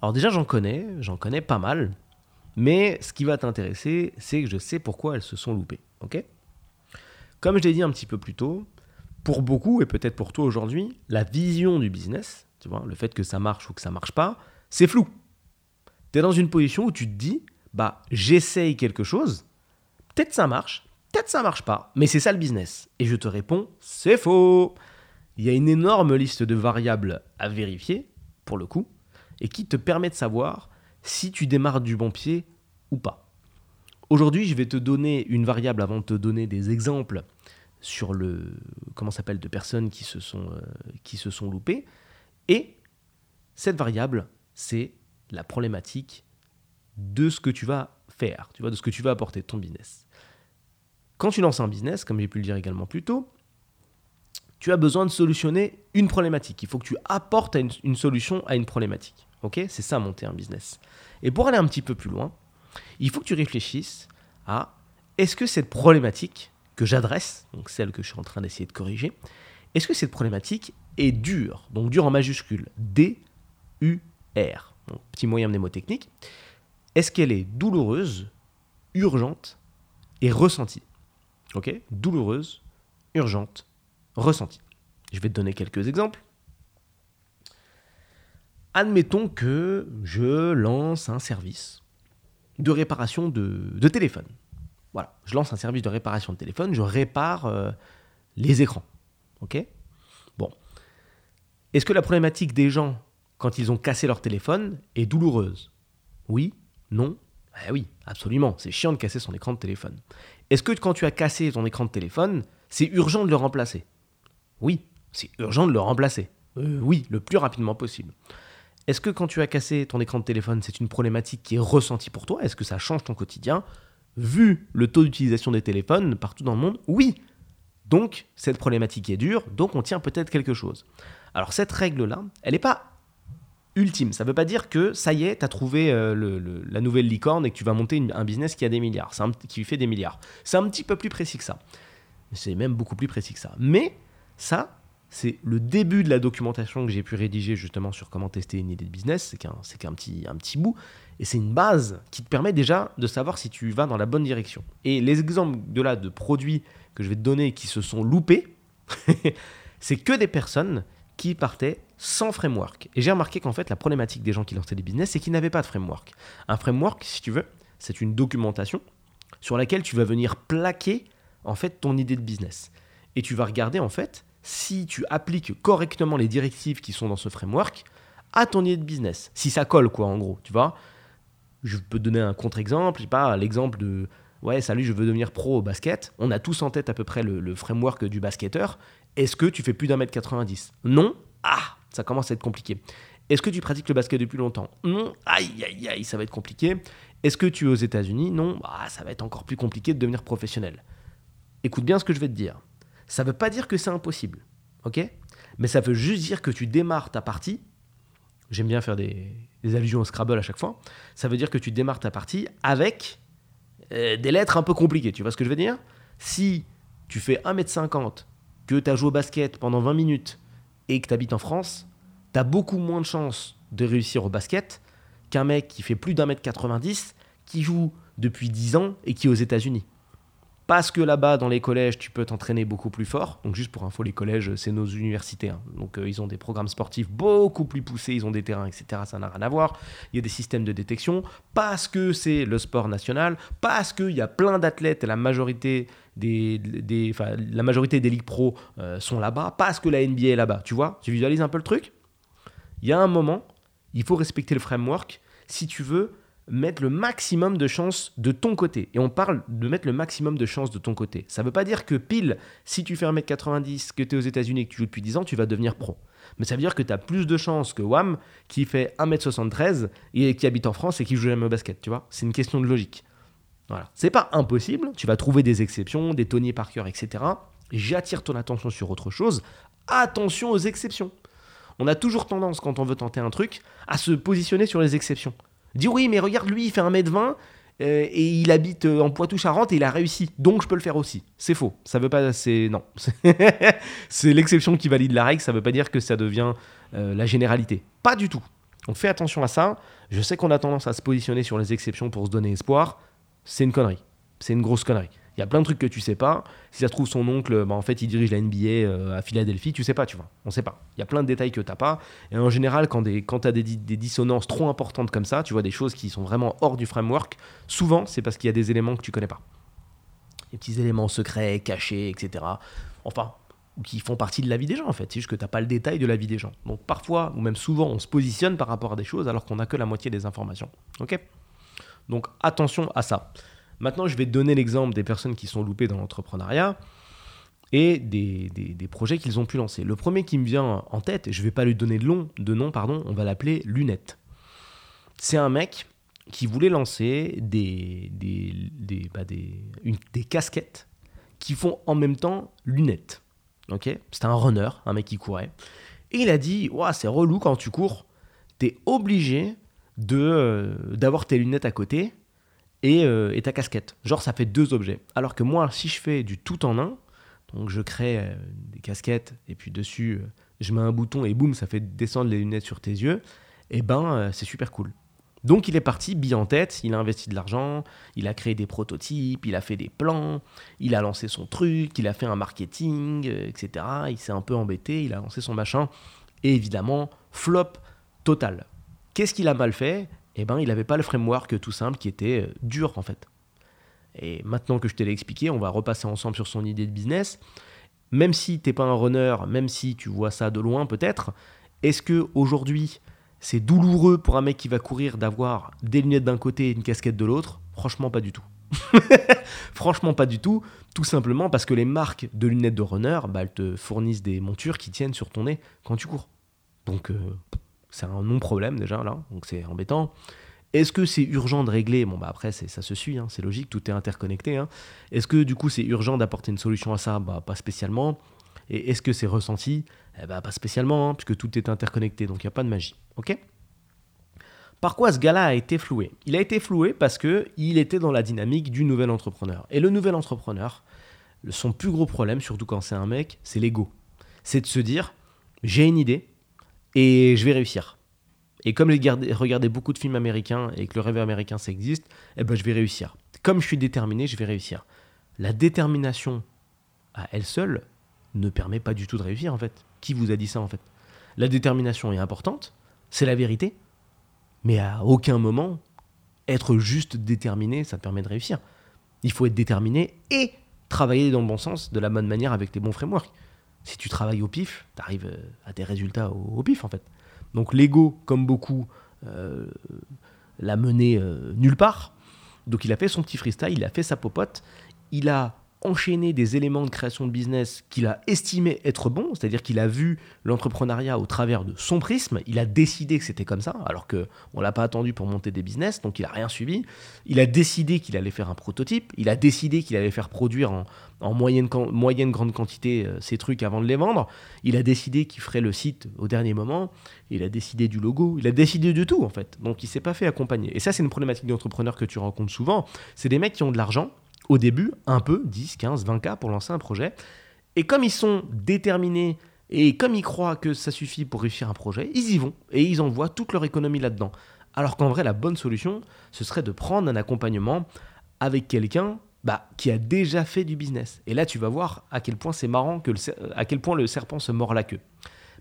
Alors déjà j'en connais, j'en connais pas mal, mais ce qui va t'intéresser, c'est que je sais pourquoi elles se sont loupées. ok? Comme je l'ai dit un petit peu plus tôt, pour beaucoup, et peut-être pour toi aujourd'hui, la vision du business, tu vois, le fait que ça marche ou que ça marche pas, c'est flou. Tu es dans une position où tu te dis, bah, j'essaye quelque chose, peut-être ça marche, peut-être ça marche pas, mais c'est ça le business. Et je te réponds, c'est faux. Il y a une énorme liste de variables à vérifier, pour le coup, et qui te permet de savoir si tu démarres du bon pied ou pas. Aujourd'hui, je vais te donner une variable avant de te donner des exemples sur le comment s'appelle de personnes euh, qui se sont loupées et cette variable c'est la problématique de ce que tu vas faire, tu vois, de ce que tu vas apporter de ton business. Quand tu lances un business, comme j'ai pu le dire également plus tôt, tu as besoin de solutionner une problématique. Il faut que tu apportes une, solution à une problématique. Ok? C'est ça monter un business. Et pour aller un petit peu plus loin, il faut que tu réfléchisses à est-ce que cette problématique que j'adresse, donc celle que je suis en train d'essayer de corriger, est-ce que cette problématique est dure? Donc dure en majuscule, D-U-R, petit moyen mnémotechnique. Est-ce qu'elle est douloureuse, urgente et ressentie? Ok? Douloureuse, urgente, ressentie. Je vais te donner quelques exemples. Admettons que je lance un service de réparation de, téléphone. Voilà, je lance un service de réparation de téléphone, je répare euh, les écrans. Ok? Bon. Est-ce que la problématique des gens, quand ils ont cassé leur téléphone, est douloureuse? Oui Non eh oui, absolument. C'est chiant de casser son écran de téléphone. Est-ce que quand tu as cassé ton écran de téléphone, c'est urgent de le remplacer? Oui, c'est urgent de le remplacer. Euh, oui, le plus rapidement possible. Est-ce que quand tu as cassé ton écran de téléphone, c'est une problématique qui est ressentie pour toi? Est-ce que ça change ton quotidien? Vu le taux d'utilisation des téléphones partout dans le monde, oui. Donc, cette problématique est dure, donc on tient peut-être quelque chose. Alors, cette règle-là, elle n'est pas ultime. Ça ne veut pas dire que ça y est, tu as trouvé euh, la nouvelle licorne et que tu vas monter un business qui a des milliards, qui fait des milliards. C'est un petit peu plus précis que ça. C'est même beaucoup plus précis que ça. Mais ça, c'est le début de la documentation que j'ai pu rédiger justement sur comment tester une idée de business. C'est qu'un, petit, un petit bout. Et c'est une base qui te permet déjà de savoir si tu vas dans la bonne direction. Et les exemples de là de produits que je vais te donner qui se sont loupés, c'est que des personnes qui partaient sans framework. Et j'ai remarqué qu'en fait, la problématique des gens qui lançaient des business, c'est qu'ils n'avaient pas de framework. Un framework, si tu veux, c'est une documentation sur laquelle tu vas venir plaquer en fait ton idée de business. Et tu vas regarder en fait si tu appliques correctement les directives qui sont dans ce framework à ton idée de business. Si ça colle, quoi, en gros, tu vois. Je peux te donner un contre-exemple, je sais pas, l'exemple de ouais, salut, je veux devenir pro au basket. On a tous en tête à peu près le, framework du basketteur. Est-ce que tu fais plus d'un mètre 90 Non Ah, ça commence à être compliqué. Est-ce que tu pratiques le basket depuis longtemps? Non Aïe, aïe, aïe, ça va être compliqué. Est-ce que tu es aux États-Unis? Non bah, ça va être encore plus compliqué de devenir professionnel. Écoute bien ce que je vais te dire. Ça ne veut pas dire que c'est impossible, ok? Mais ça veut juste dire que tu démarres ta partie. J'aime bien faire des, allusions au Scrabble à chaque fois. Ça veut dire que tu démarres ta partie avec euh, des lettres un peu compliquées. Tu vois ce que je veux dire? Si tu fais 1m50, que tu as joué au basket pendant 20 minutes et que tu habites en France, tu as beaucoup moins de chances de réussir au basket qu'un mec qui fait plus d'un mètre 90, qui joue depuis 10 ans et qui est aux États-Unis. Parce que là-bas, dans les collèges, tu peux t'entraîner beaucoup plus fort. Donc, juste pour info, les collèges, c'est nos universités. Hein. Donc, euh, ils ont des programmes sportifs beaucoup plus poussés, ils ont des terrains, etc. Ça n'a rien à voir. Il y a des systèmes de détection. Parce que c'est le sport national. Parce qu'il y a plein d'athlètes la majorité des, des la majorité des ligues pro euh, sont là-bas. Parce que la NBA est là-bas. Tu vois? Tu visualises un peu le truc? Il y a un moment, il faut respecter le framework si tu veux mettre le maximum de chances de ton côté. Et on parle de mettre le maximum de chances de ton côté. Ça ne veut pas dire que pile, si tu fais 1m90, que tu es aux États-Unis et que tu joues depuis 10 ans, tu vas devenir pro. Mais ça veut dire que tu as plus de chances que Wam, qui fait 1m73 et qui habite en France et qui joue jamais au basket. Tu vois C'est une question de logique. Voilà. C'est pas impossible. Tu vas trouver des exceptions, des Tony Parker, etc. J'attire ton attention sur autre chose. Attention aux exceptions. On a toujours tendance, quand on veut tenter un truc, à se positionner sur les exceptions. Dire oui, mais regarde, lui, il fait 1m20 euh, et il habite euh, en Poitou-Charentes et il a réussi. Donc je peux le faire aussi. C'est faux. Ça veut pas. C'est non. c'est l'exception qui valide la règle. Ça veut pas dire que ça devient euh, la généralité. Pas du tout. On fait attention à ça. Je sais qu'on a tendance à se positionner sur les exceptions pour se donner espoir. C'est une connerie. C'est une grosse connerie. Il y a plein de trucs que tu sais pas. Si ça se trouve, son oncle, bah, en fait, il dirige la NBA euh, à Philadelphie, tu sais pas, tu vois. On sait pas. Il y a plein de détails que t'as pas. Et en général, quand, tu as des, des, dissonances trop importantes comme ça, tu vois, des choses qui sont vraiment hors du framework, souvent, c'est parce qu'il y a des éléments que tu connais pas. Des petits éléments secrets, cachés, etc. Enfin, qui font partie de la vie des gens, en fait. C'est juste que tu n'as pas le détail de la vie des gens. Donc parfois, ou même souvent, on se positionne par rapport à des choses alors qu'on n'a que la moitié des informations. Ok? Donc attention à ça. Maintenant, je vais donner l'exemple des personnes qui sont loupées dans l'entrepreneuriat et des, projets qu'ils ont pu lancer. Le premier qui me vient en tête, je ne vais pas lui donner de, nom, on va l'appeler Lunette. C'est un mec qui voulait lancer des, bah, casquettes qui font en même temps lunettes. C'était un runner, un mec qui courait. Et il a dit c'est relou quand tu cours, tu es obligé euh, d'avoir tes lunettes à côté euh, et, ta casquette. Genre, ça fait deux objets. Alors que moi, si je fais du tout en un, donc je crée euh, des casquettes et puis dessus, euh, je mets un bouton et boum, ça fait descendre les lunettes sur tes yeux, et eh ben, c'est super cool. Donc il est parti, bille en tête, il a investi de l'argent, il a créé des prototypes, il a fait des plans, il a lancé son truc, il a fait un marketing, etc. Il s'est un peu embêté, il a lancé son machin. Et évidemment, flop total. Qu'est-ce qu'il a mal fait? Eh ben, il n'avait pas le framework tout simple qui était euh, dur en fait. Et maintenant que je te l'ai expliqué, on va repasser ensemble sur son idée de business. Même si tu n'es pas un runner, même si tu vois ça de loin peut-être, est-ce que aujourd'hui c'est douloureux pour un mec qui va courir d'avoir des lunettes d'un côté et une casquette de l'autre? Franchement, pas du tout. Franchement, pas du tout. Tout simplement parce que les marques de lunettes de runner, bah, elles te fournissent des montures qui tiennent sur ton nez quand tu cours. Donc, euh, c'est un non-problème déjà là, donc c'est embêtant. Est-ce que c'est urgent de régler? Bon, bah après, ça se suit, hein, c'est logique, tout est interconnecté. Hein. Est-ce que du coup, c'est urgent d'apporter une solution à ça? Bah, Pas spécialement. Et est-ce que c'est ressenti? Eh bah, Pas spécialement, hein, puisque tout est interconnecté, donc il n'y a pas de magie. Ok? Par quoi ce gars-là a été floué? Il a été floué parce qu'il était dans la dynamique du nouvel entrepreneur. Et le nouvel entrepreneur, son plus gros problème, surtout quand c'est un mec, c'est l'ego. C'est de se dire j'ai une idée, et je vais réussir. Et comme j'ai regardé beaucoup de films américains et que le rêve américain ça existe, eh ben je vais réussir. Comme je suis déterminé, je vais réussir. La détermination à elle seule ne permet pas du tout de réussir en fait. Qui vous a dit ça en fait? La détermination est importante, c'est la vérité, mais à aucun moment être juste déterminé, ça te permet de réussir. Il faut être déterminé et travailler dans le bon sens, de la bonne manière avec les bons frameworks. Si tu travailles au pif, tu arrives euh, à tes résultats au, pif en fait. Donc l'ego, comme beaucoup, euh, l'a mené euh, nulle part. Donc il a fait son petit freestyle, il a fait sa popote, il a enchaîné des éléments de création de business qu'il a estimé être bons, c'est-à-dire qu'il a vu l'entrepreneuriat au travers de son prisme, il a décidé que c'était comme ça, alors qu'on ne l'a pas attendu pour monter des business, donc il n'a rien suivi. Il a décidé qu'il allait faire un prototype, il a décidé qu'il allait faire produire en, moyenne, grande quantité euh, ces trucs avant de les vendre, il a décidé qu'il ferait le site au dernier moment, il a décidé du logo, il a décidé de tout en fait, donc il s'est pas fait accompagner. Et ça c'est une problématique d'entrepreneur que tu rencontres souvent, c'est des mecs qui ont de l'argent, au début, un peu, 10, 15, 20 cas pour lancer un projet. Et comme ils sont déterminés et comme ils croient que ça suffit pour réussir un projet, ils y vont et ils envoient toute leur économie là-dedans. Alors qu'en vrai, la bonne solution, ce serait de prendre un accompagnement avec quelqu'un bah, qui a déjà fait du business. Et là, tu vas voir à quel point c'est marrant, que à quel point le serpent se mord la queue.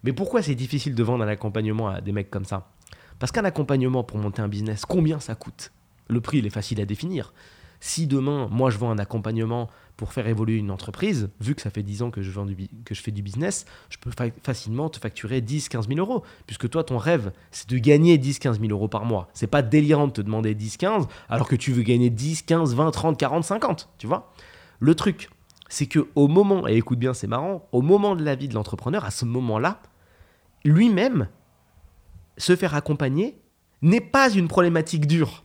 Mais pourquoi c'est difficile de vendre un accompagnement à des mecs comme ça? Parce qu'un accompagnement pour monter un business, combien ça coûte? Le prix, il est facile à définir. Si demain, moi, je vends un accompagnement pour faire évoluer une entreprise, vu que ça fait 10 ans que je, vends fais du business, je peux facilement te facturer 10, 15 000 euros. Puisque toi, ton rêve, c'est de gagner 10, 15 000 euros par mois. C'est pas délirant de te demander 10, 15, alors que tu veux gagner 10, 15, 20, 30, 40, 50. Tu vois? Le truc, c'est que au moment, et écoute bien, c'est marrant, au moment de la vie de l'entrepreneur, à ce moment-là, lui-même, se faire accompagner n'est pas une problématique dure.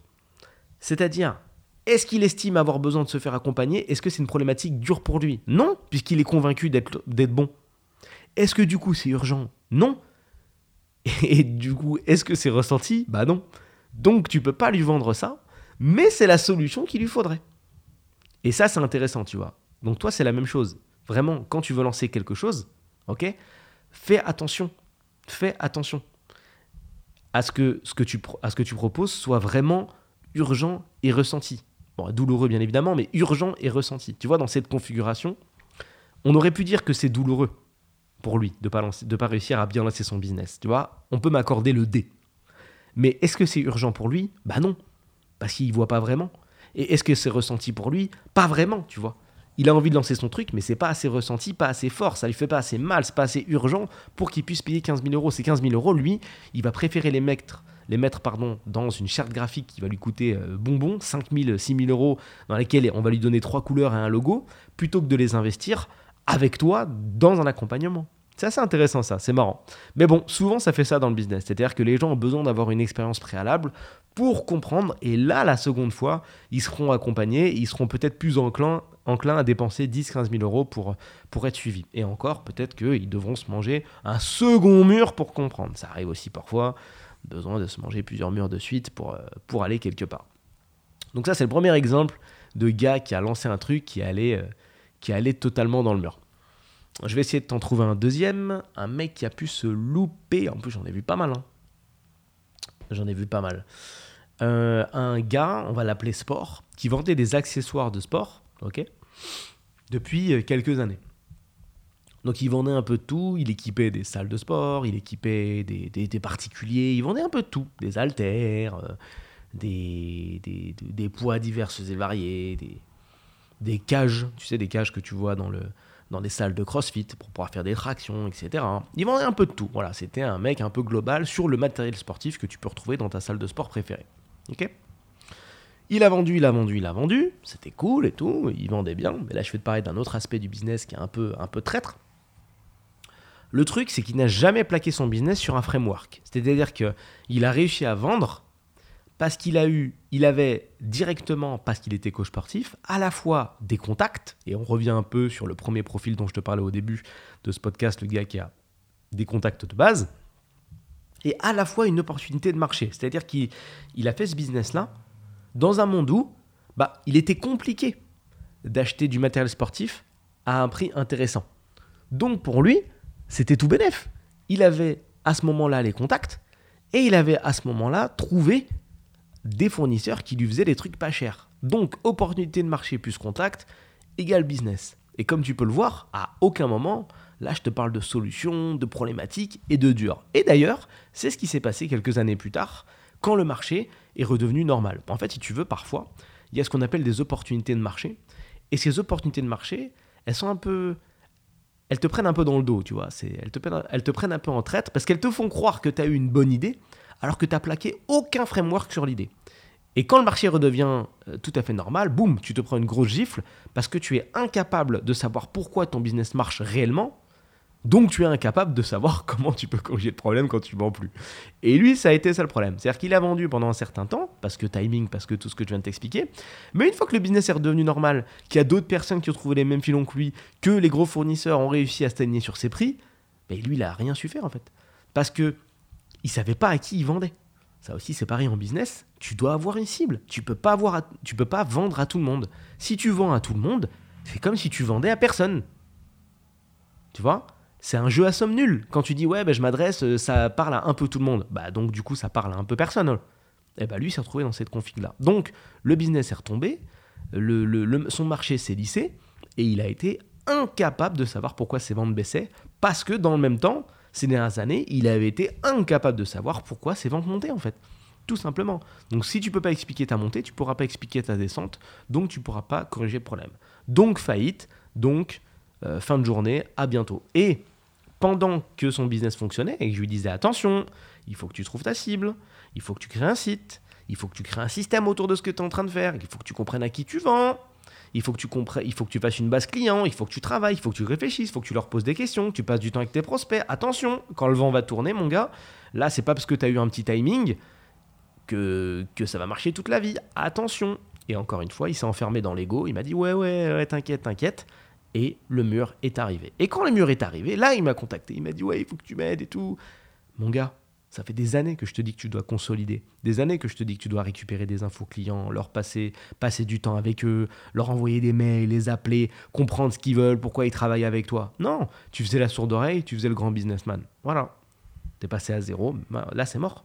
C'est-à-dire, est-ce qu'il estime avoir besoin de se faire accompagner? Est-ce que c'est une problématique dure pour lui? Non, puisqu'il est convaincu d'être bon. Est-ce que du coup c'est urgent? Non. Et du coup, est-ce que c'est ressenti? Bah non. Donc tu peux pas lui vendre ça, mais c'est la solution qu'il lui faudrait. Et ça, c'est intéressant, tu vois. Donc toi, c'est la même chose. Vraiment, quand tu veux lancer quelque chose, ok Fais attention. Fais attention à ce que, à ce que tu proposes soit vraiment urgent et ressenti. Bon, douloureux bien évidemment, mais urgent et ressenti. Tu vois, dans cette configuration, on aurait pu dire que c'est douloureux pour lui de ne pas, pas réussir à bien lancer son business. Tu vois, on peut m'accorder le D. Mais est-ce que c'est urgent pour lui? Bah non, parce qu'il ne voit pas vraiment. Et est-ce que c'est ressenti pour lui? Pas vraiment, tu vois. Il a envie de lancer son truc, mais c'est pas assez ressenti, pas assez fort, ça lui fait pas assez mal, c'est pas assez urgent pour qu'il puisse payer 15 000 euros. Ces 15 000 euros, lui, il va préférer les mettre, les mettre pardon, dans une charte graphique qui va lui coûter euh, bonbon, 5 000, 6 000 euros, dans laquelle on va lui donner trois couleurs et un logo, plutôt que de les investir avec toi dans un accompagnement. C'est assez intéressant ça, c'est marrant. Mais bon, souvent ça fait ça dans le business. C'est-à-dire que les gens ont besoin d'avoir une expérience préalable pour comprendre. Et là, la seconde fois, ils seront accompagnés, ils seront peut-être plus enclins, enclins à dépenser 10-15 000 euros pour, pour être suivis. Et encore, peut-être qu'ils devront se manger un second mur pour comprendre. Ça arrive aussi parfois, besoin de se manger plusieurs murs de suite pour, euh, pour aller quelque part. Donc ça, c'est le premier exemple de gars qui a lancé un truc qui allait, euh, qui allait totalement dans le mur. Je vais essayer de t'en trouver un deuxième. Un mec qui a pu se louper. En plus, j'en ai vu pas mal. Hein. J'en ai vu pas mal. Euh, un gars, on va l'appeler Sport, qui vendait des accessoires de sport, ok, depuis quelques années. Donc il vendait un peu de tout, il équipait des salles de sport, il équipait des, particuliers, il vendait un peu de tout, des haltères, euh, des, des, poids divers et variés, des, des cages, tu sais, des cages que tu vois dans le, des salles de crossfit pour pouvoir faire des tractions, etc. Il vendait un peu de tout. Voilà, c'était un mec un peu global sur le matériel sportif que tu peux retrouver dans ta salle de sport préférée. Ok? Il a vendu, il a vendu, il a vendu. C'était cool et tout. Il vendait bien. Mais là, je vais te parler d'un autre aspect du business qui est un peu, un peu traître. Le truc, c'est qu'il n'a jamais plaqué son business sur un framework. C'est-à-dire qu'il a réussi à vendre parce qu'il a eu, il avait directement, parce qu'il était coach sportif, à la fois des contacts, et on revient un peu sur le premier profil dont je te parlais au début de ce podcast, le gars qui a des contacts de base, et à la fois une opportunité de marché. C'est-à-dire qu'il a fait ce business-là dans un monde où bah, il était compliqué d'acheter du matériel sportif à un prix intéressant. Donc pour lui, c'était tout bénef. Il avait à ce moment-là les contacts, et il avait à ce moment-là trouvé des fournisseurs qui lui faisaient des trucs pas chers. Donc, opportunité de marché plus contact égale business. Et comme tu peux le voir, à aucun moment, là je te parle de solutions, de problématiques et de dur. Et d'ailleurs, c'est ce qui s'est passé quelques années plus tard, quand le marché est redevenu normal. En fait, si tu veux, parfois, il y a ce qu'on appelle des opportunités de marché. Et ces opportunités de marché, elles sont un peu... Elles te prennent un peu dans le dos, tu vois. Elles te, elles te prennent un peu en traite parce qu'elles te font croire que tu as eu une bonne idée, alors que tu n'as plaqué aucun framework sur l'idée. Et quand le marché redevient euh, tout à fait normal, boum, tu te prends une grosse gifle parce que tu es incapable de savoir pourquoi ton business marche réellement. Donc tu es incapable de savoir comment tu peux corriger le problème quand tu vends plus. Et lui, ça a été ça le problème. C'est-à-dire qu'il a vendu pendant un certain temps, parce que timing, parce que tout ce que je viens de t'expliquer. Mais une fois que le business est redevenu normal, qu'il y a d'autres personnes qui ont trouvé les mêmes filons que lui, que les gros fournisseurs ont réussi à stagner sur ses prix, ben lui, il a rien su faire en fait. Parce que il savait pas à qui il vendait. Ça aussi, c'est pareil en business. Tu dois avoir une cible. Tu peux tu peux pas vendre à tout le monde. Si tu vends à tout le monde, c'est comme si tu vendais à personne. Tu vois? C'est un jeu à somme nulle. Quand tu dis ouais, ben, je m'adresse, euh, ça parle à un peu tout le monde. Bah donc du coup, ça parle à un peu personne. Et eh bah lui s'est retrouvé dans cette config là. Donc le business est retombé, le, son marché s'est lissé et il a été incapable de savoir pourquoi ses ventes baissaient parce que dans le même temps, ces dernières années, il avait été incapable de savoir pourquoi ses ventes montaient en fait. Tout simplement. Donc si tu peux pas expliquer ta montée, tu pourras pas expliquer ta descente, donc tu pourras pas corriger le problème. Donc faillite, donc euh, fin de journée, à bientôt. Et pendant que son business fonctionnait et que je lui disais attention, il faut que tu trouves ta cible, il faut que tu crées un site, il faut que tu crées un système autour de ce que tu es en train de faire, il faut que tu comprennes à qui tu vends, il faut que tu comprennes, il faut que tu fasses une base client, il faut que tu travailles, il faut que tu réfléchisses, il faut que tu leur poses des questions, que tu passes du temps avec tes prospects. Attention, quand le vent va tourner, mon gars, là, c'est pas parce que tu as eu un petit timing que, que ça va marcher toute la vie. Attention. Et encore une fois, il s'est enfermé dans l'ego, il m'a dit ouais, ouais, ouais, t'inquiète, t'inquiète. Et le mur est arrivé. Et quand le mur est arrivé, là, il m'a contacté. Il m'a dit ouais, il faut que tu m'aides et tout. Mon gars, ça fait des années que je te dis que tu dois consolider, des années que je te dis que tu dois récupérer des infos clients, leur passer, passer du temps avec eux, leur envoyer des mails, les appeler, comprendre ce qu'ils veulent, pourquoi ils travaillent avec toi. Non, tu faisais la sourde oreille, tu faisais le grand businessman. Voilà. T'es passé à zéro, bah, là c'est mort.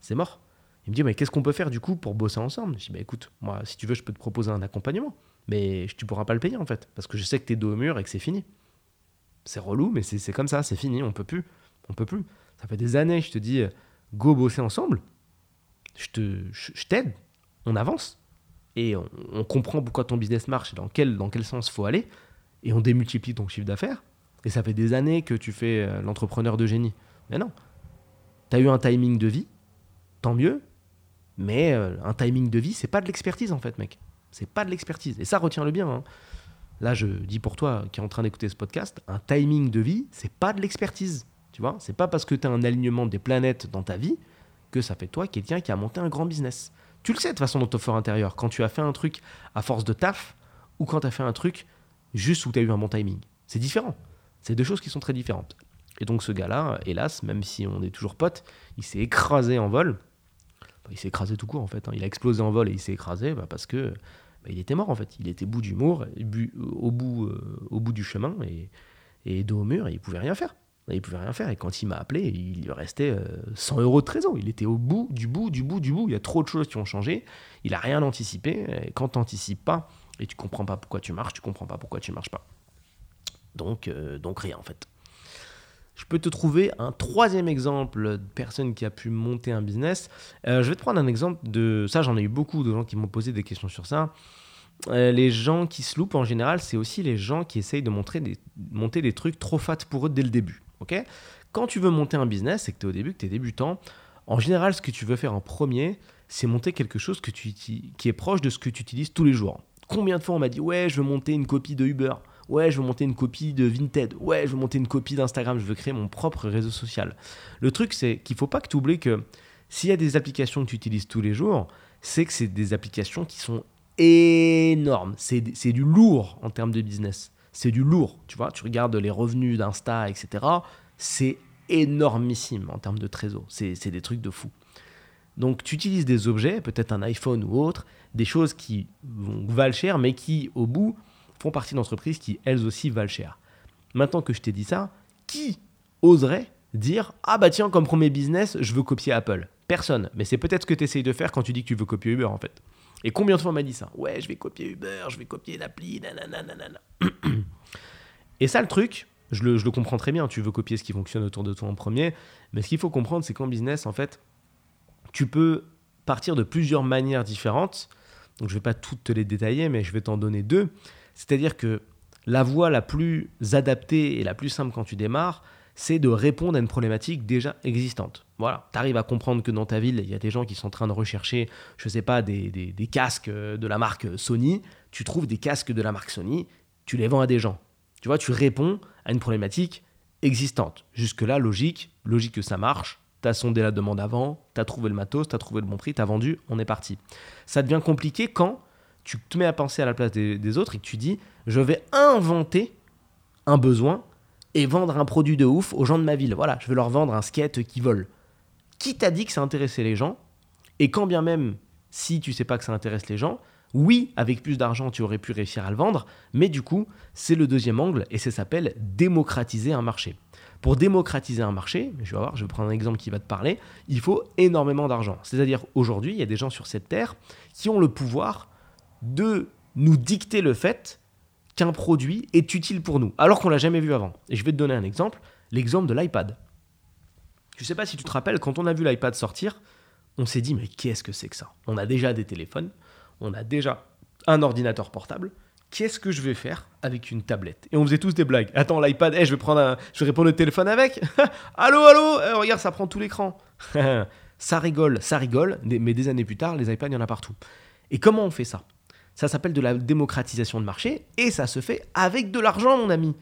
C'est mort. Il me dit, mais qu'est-ce qu'on peut faire du coup pour bosser ensemble? Je dis, bah écoute, moi, si tu veux, je peux te proposer un accompagnement, mais tu pourras pas le payer en fait, parce que je sais que t'es dos au mur et que c'est fini. C'est relou, mais c'est comme ça, c'est fini, on peut plus. On peut plus. Ça fait des années, je te dis, go bosser ensemble, je t'aide, je, t'aide, on avance, et on, comprend pourquoi ton business marche dans quel, dans quel sens faut aller, et on démultiplie ton chiffre d'affaires. Et ça fait des années que tu fais euh, l'entrepreneur de génie. Mais non. Tu as eu un timing de vie, tant mieux, mais euh, un timing de vie, c'est pas de l'expertise en fait, mec. C'est pas de l'expertise. Et ça, retiens-le bien. Hein. Là, je dis pour toi qui est en train d'écouter ce podcast, un timing de vie, c'est pas de l'expertise. Tu vois, c'est pas parce que tu as un alignement des planètes dans ta vie que ça fait toi quelqu'un qui a monté un grand business. Tu le sais de façon dans ton fort intérieur, quand tu as fait un truc à force de taf ou quand tu as fait un truc juste où tu as eu un bon timing. C'est différent. C'est deux choses qui sont très différentes. Et donc ce gars-là, hélas, même si on est toujours potes, il s'est écrasé en vol. il s'est écrasé tout court en fait. Hein. Il a explosé en vol et il s'est écrasé bah, parce que bah, il était mort en fait. Il était bout d'humour, au bout, euh, au bout du chemin et, dos au mur et il pouvait rien faire. Il pouvait rien faire. Et quand il m'a appelé, il lui restait 100 euh, euros de trésor. Il était au bout, du bout, du bout, du bout. Il y a trop de choses qui ont changé. Il a rien anticipé. Et quand tu n'anticipes pas et tu comprends pas pourquoi tu marches, tu comprends pas pourquoi tu marches pas. Donc, euh, donc rien en fait. Je peux te trouver un troisième exemple de personne qui a pu monter un business. Euh, je vais te prendre un exemple de ça. J'en ai eu beaucoup de gens qui m'ont posé des questions sur ça. Euh, les gens qui se loupent en général, c'est aussi les gens qui essayent de monter des trucs trop fat pour eux dès le début. Quand tu veux monter un business et que tu es au début, que tu es débutant, en général, ce que tu veux faire en premier, c'est monter quelque chose qui est proche de ce que tu utilises tous les jours. Combien de fois on m'a dit Ouais, je veux monter une copie de Uber Ouais, je veux monter une copie de Vinted. Ouais, je veux monter une copie d'Instagram. Je veux créer mon propre réseau social. Le truc, c'est qu'il ne faut pas que tu oublies que s'il y a des applications que tu utilises tous les jours, c'est que c'est des applications qui sont énormes. C'est du lourd en termes de business. C'est du lourd. Tu vois, tu regardes les revenus d'Insta, etc. C'est énormissime en termes de trésor. C'est des trucs de fou. Donc tu utilises des objets, peut-être un iPhone ou autre, des choses qui valent cher, mais qui, au bout, font partie d'entreprises qui, elles aussi, valent cher. Maintenant que je t'ai dit ça, qui oserait dire Ah bah tiens, comme premier business, je veux copier Apple? Personne. Mais c'est peut-être ce que tu essayes de faire quand tu dis que tu veux copier Uber, en fait. Et combien de fois on m'a dit ça? Ouais, je vais copier Uber, je vais copier l'appli, nanana. Et ça, le truc, je le, comprends très bien. Tu veux copier ce qui fonctionne autour de toi en premier. Mais ce qu'il faut comprendre, c'est qu'en business, en fait, tu peux partir de plusieurs manières différentes. Donc, je ne vais pas toutes te les détailler, mais je vais t'en donner deux. C'est-à-dire que la voie la plus adaptée et la plus simple quand tu démarres, c'est de répondre à une problématique déjà existante. Voilà, tu arrives à comprendre que dans ta ville, il y a des gens qui sont en train de rechercher, je ne sais pas, des, des, casques de la marque Sony. Tu trouves des casques de la marque Sony, tu les vends à des gens. Tu vois, tu réponds à une problématique existante. Jusque-là, logique, logique que ça marche. Tu as sondé la demande avant, tu as trouvé le matos, tu as trouvé le bon prix, tu as vendu, on est parti. Ça devient compliqué quand tu te mets à penser à la place des, autres et que tu dis je vais inventer un besoin et vendre un produit de ouf aux gens de ma ville. Voilà, je vais leur vendre un skate qui vole. Qui t'a dit que ça intéressait les gens Et quand bien même, si tu sais pas que ça intéresse les gens, oui, avec plus d'argent, tu aurais pu réussir à le vendre, mais du coup, c'est le deuxième angle et ça s'appelle démocratiser un marché. Pour démocratiser un marché, je vais voir, je vais prendre un exemple qui va te parler, il faut énormément d'argent. C'est-à-dire aujourd'hui, il y a des gens sur cette terre qui ont le pouvoir de nous dicter le fait qu'un produit est utile pour nous, alors qu'on l'a jamais vu avant. Et je vais te donner un exemple, l'exemple de l'iPad. Je ne sais pas si tu te rappelles, quand on a vu l'iPad sortir, on s'est dit, mais qu'est-ce que c'est que ça? On a déjà des téléphones, on a déjà un ordinateur portable, qu'est-ce que je vais faire avec une tablette? Et on faisait tous des blagues. Attends, l'iPad, eh, je vais prendre un... je vais répondre au téléphone avec. allô, allô? Eh, Regarde, ça prend tout l'écran. ça rigole, ça rigole, mais des années plus tard, les iPads, il y en a partout. Et comment on fait ça? Ça s'appelle de la démocratisation de marché et ça se fait avec de l'argent, mon ami.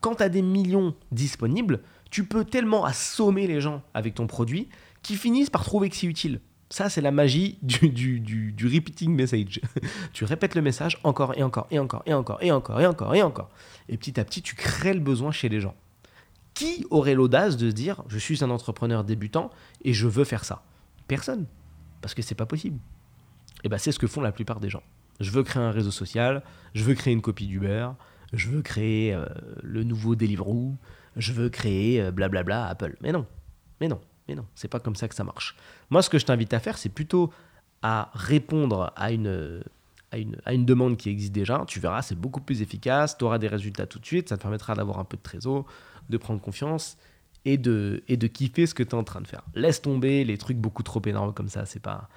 Quand tu as des millions disponibles, tu peux tellement assommer les gens avec ton produit qu'ils finissent par trouver que c'est utile. Ça, c'est la magie du, du, repeating message. tu répètes le message encore et encore et encore et encore et encore et encore et encore. Et petit à petit, tu crées le besoin chez les gens. Qui aurait l'audace de se dire je suis un entrepreneur débutant et je veux faire ça? Personne. Parce que c'est pas possible. Et bien, c'est ce que font la plupart des gens. Je veux créer un réseau social, je veux créer une copie d'Uber, je veux créer euh, le nouveau Deliveroo, je veux créer blablabla euh, Apple. Mais non, mais non. Mais non, c'est pas comme ça que ça marche. Moi, ce que je t'invite à faire, c'est plutôt à répondre à une, à une, à une demande qui existe déjà. Tu verras, c'est beaucoup plus efficace, tu auras des résultats tout de suite, ça te permettra d'avoir un peu de trésor, de prendre confiance et de, et de kiffer ce que tu es en train de faire. Laisse tomber les trucs beaucoup trop énormes comme ça, c'est pas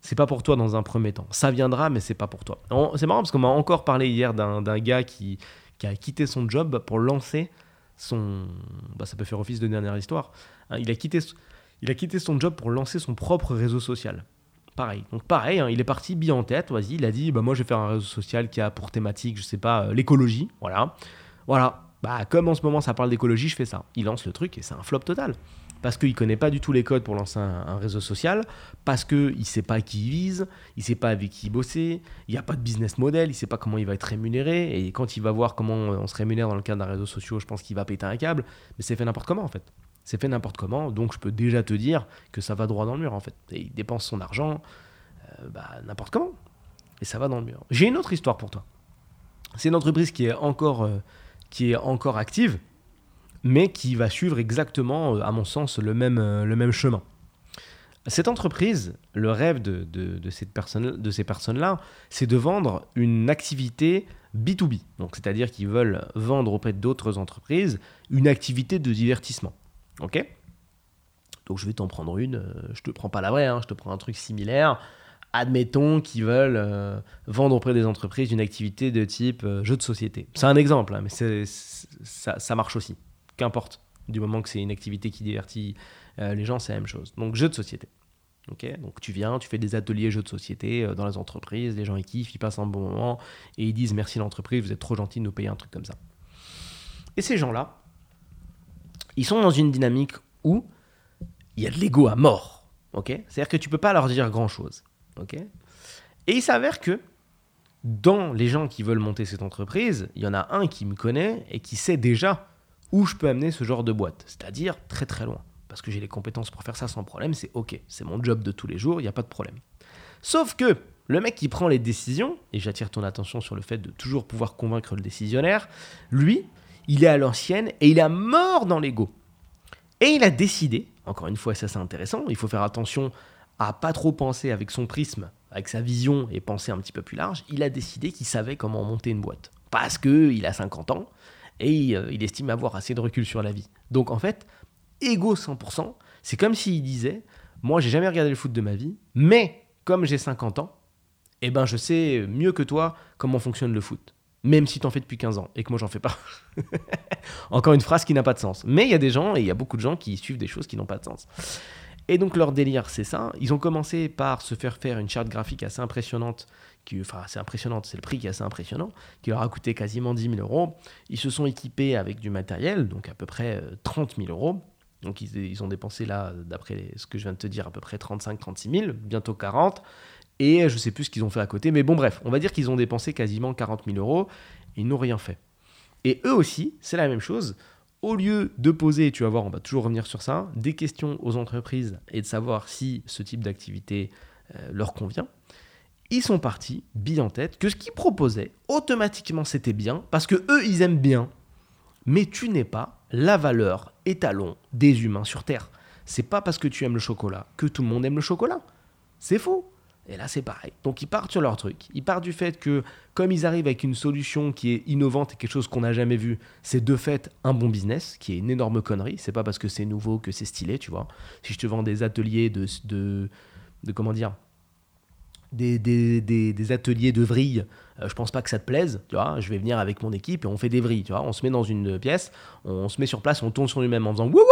c'est pas pour toi dans un premier temps. Ça viendra, mais c'est pas pour toi. C'est marrant parce qu'on m'a encore parlé hier d'un gars qui, qui, a quitté son job pour lancer son. Bah, ça peut faire office de dernière histoire. Hein, il, a quitté, il a quitté son job pour lancer son propre réseau social. Pareil. Donc, pareil, hein, il est parti bien en tête. Vas-y, il a dit bah, Moi, je vais faire un réseau social qui a pour thématique, je sais pas, euh, l'écologie. Voilà. Voilà. Bah, comme en ce moment ça parle d'écologie, je fais ça. Il lance le truc et c'est un flop total parce qu'il connaît pas du tout les codes pour lancer un, réseau social, parce qu'il sait pas qui il vise, il sait pas avec qui bosser, il n'y a pas de business model, il sait pas comment il va être rémunéré, et quand il va voir comment on se rémunère dans le cadre d'un réseau social, je pense qu'il va péter un câble, mais c'est fait n'importe comment en fait. C'est fait n'importe comment, donc je peux déjà te dire que ça va droit dans le mur en fait. Et il dépense son argent euh, bah, n'importe comment, et ça va dans le mur. J'ai une autre histoire pour toi. C'est une entreprise qui est encore, euh, qui est encore active, mais qui va suivre exactement, euh, à mon sens, le même, le même chemin. Cette entreprise, le rêve de, de, cette personne, de ces personnes-là, c'est de vendre une activité B2B. Donc, c'est-à-dire qu'ils veulent vendre auprès d'autres entreprises une activité de divertissement. Ok Donc, je vais t'en prendre une. Euh, je te prends pas la vraie, hein, je te prends un truc similaire. Admettons qu'ils veulent vendre auprès des entreprises une activité de type jeu de société. C'est un exemple, hein, mais ça, ça marche aussi qu'importe. Du moment que c'est une activité qui divertit euh, les gens, c'est la même chose. Donc, jeux de société. ok Donc, tu viens, tu fais des ateliers jeux de société euh, dans les entreprises, les gens ils kiffent, ils passent un bon moment et ils disent merci l'entreprise, vous êtes trop gentil de nous payer un truc comme ça. Et ces gens-là, ils sont dans une dynamique où il y a de l'ego à mort. ok? C'est-à-dire que tu peux pas leur dire grand-chose. ok? Et il s'avère que dans les gens qui veulent monter cette entreprise, il y en a un qui me connaît et qui sait déjà où je peux amener ce genre de boîte, c'est-à-dire très très loin. Parce que j'ai les compétences pour faire ça sans problème, c'est ok, c'est mon job de tous les jours, il n'y a pas de problème. Sauf que le mec qui prend les décisions, et j'attire ton attention sur le fait de toujours pouvoir convaincre le décisionnaire, lui, il est à l'ancienne et il est mort dans l'ego. Et il a décidé, encore une fois, ça c'est intéressant, il faut faire attention à pas trop penser avec son prisme, avec sa vision et penser un petit peu plus large, il a décidé qu'il savait comment monter une boîte. Parce qu'il a 50 ans, et euh, il estime avoir assez de recul sur la vie. Donc en fait, égo 100%, c'est comme s'il disait, moi j'ai jamais regardé le foot de ma vie, mais comme j'ai 50 ans, eh ben je sais mieux que toi comment fonctionne le foot. Même si tu en fais depuis 15 ans et que moi j'en fais pas. Encore une phrase qui n'a pas de sens. Mais il y a des gens, et il y a beaucoup de gens qui suivent des choses qui n'ont pas de sens. Et donc leur délire, c'est ça. Ils ont commencé par se faire faire une charte graphique assez impressionnante qui, enfin, c'est impressionnant, c'est le prix qui est assez impressionnant, qui leur a coûté quasiment 10 000 euros. Ils se sont équipés avec du matériel, donc à peu près 30 euh, 000 euros. Donc ils, ont dépensé là, d'après ce que je viens de te dire, à peu près 35-36 000, bientôt 40. Et je sais plus ce qu'ils ont fait à côté, mais bon bref, on va dire qu'ils ont dépensé quasiment 40 000 euros ils n'ont rien fait. Et eux aussi, c'est la même chose. Au lieu de poser, tu vas voir, on va toujours revenir sur ça, des questions aux entreprises et de savoir si ce type d'activité euh, leur convient, ils sont partis, bille en tête, que ce qu'ils proposaient, automatiquement c'était bien, parce que eux, ils aiment bien. Mais tu n'es pas la valeur étalon des humains sur Terre. C'est pas parce que tu aimes le chocolat que tout le monde aime le chocolat. C'est faux. Et là, c'est pareil. Donc, ils partent sur leur truc. Ils partent du fait que, comme ils arrivent avec une solution qui est innovante et quelque chose qu'on n'a jamais vu, c'est de fait un bon business, qui est une énorme connerie. C'est pas parce que c'est nouveau que c'est stylé, tu vois. Si je te vends des ateliers de, de, comment dire, des, des, des, ateliers de vrille, euh, je pense pas que ça te plaise, tu vois, je vais venir avec mon équipe et on fait des vrilles, tu vois, on se met dans une pièce, on se met sur place, on tourne sur lui-même en faisant wouh,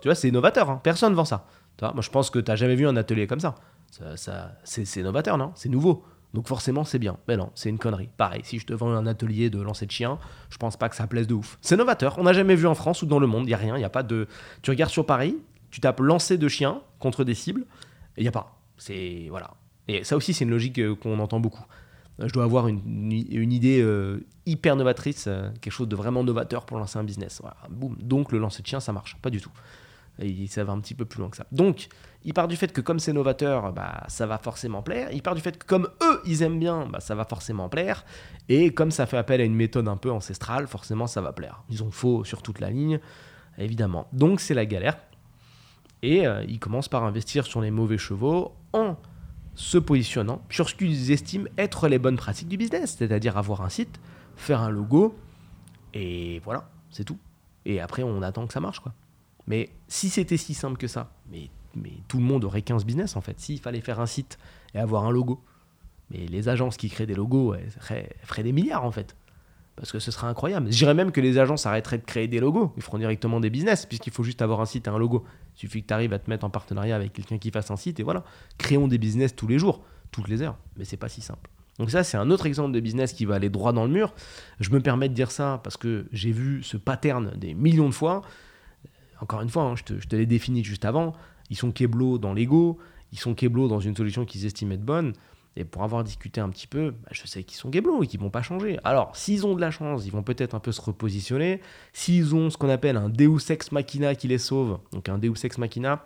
tu vois, c'est novateur, hein. personne vend ça. Tu vois, moi je pense que tu n'as jamais vu un atelier comme ça. Ça, c'est novateur, non? C'est nouveau. Donc forcément c'est bien. Mais non, c'est une connerie. Pareil, si je te vends un atelier de lancer de chien, je pense pas que ça plaise de ouf. C'est novateur, on n'a jamais vu en France ou dans le monde, il y a rien, il y a pas de... Tu regardes sur Paris, tu tapes lancer de chien contre des cibles, il n'y a pas. C'est... Voilà, et ça aussi, c'est une logique euh, qu'on entend beaucoup. Euh, je dois avoir une, idée euh, hyper novatrice, quelque chose de vraiment novateur pour lancer un business. boum. Donc le lancer de chien, ça marche. Pas du tout. Et ça va un petit peu plus loin que ça. Donc, il part du fait que comme c'est novateur, bah, ça va forcément plaire. Il part du fait que comme eux, ils aiment bien, bah, ça va forcément plaire. Et comme ça fait appel à une méthode un peu ancestrale, forcément, ça va plaire. Ils ont faux sur toute la ligne, évidemment. Donc, c'est la galère. Et euh, ils commencent par investir sur les mauvais chevaux en se positionnant sur ce qu'ils estiment être les bonnes pratiques du business, c'est-à-dire avoir un site, faire un logo, et voilà, c'est tout. Et après, on attend que ça marche, quoi. Mais si c'était si simple que ça, mais, tout le monde aurait 15 business, en fait. S'il fallait faire un site et avoir un logo, mais les agences qui créent des logos elles feraient des milliards, en fait. Parce que ce serait incroyable. Je dirais même que les agences arrêteraient de créer des logos. Ils feront directement des business, puisqu'il faut juste avoir un site et un logo. Il suffit que tu arrives à te mettre en partenariat avec quelqu'un qui fasse un site, et voilà. Créons des business tous les jours, toutes les heures. Mais c'est pas si simple. Donc ça, c'est un autre exemple de business qui va aller droit dans le mur. Je me permets de dire ça parce que j'ai vu ce pattern des millions de fois. Encore une fois, hein, je te, l'ai défini juste avant. Ils sont keblo dans l'ego, ils sont keblo dans une solution qu'ils estiment être bonne. Et pour avoir discuté un petit peu, bah, je sais qu'ils sont guéblos et qu'ils vont pas changer. Alors, s'ils ont de la chance, ils vont peut-être un peu se repositionner. S'ils ont ce qu'on appelle un Deus Ex Machina qui les sauve, donc un Deus Ex Machina,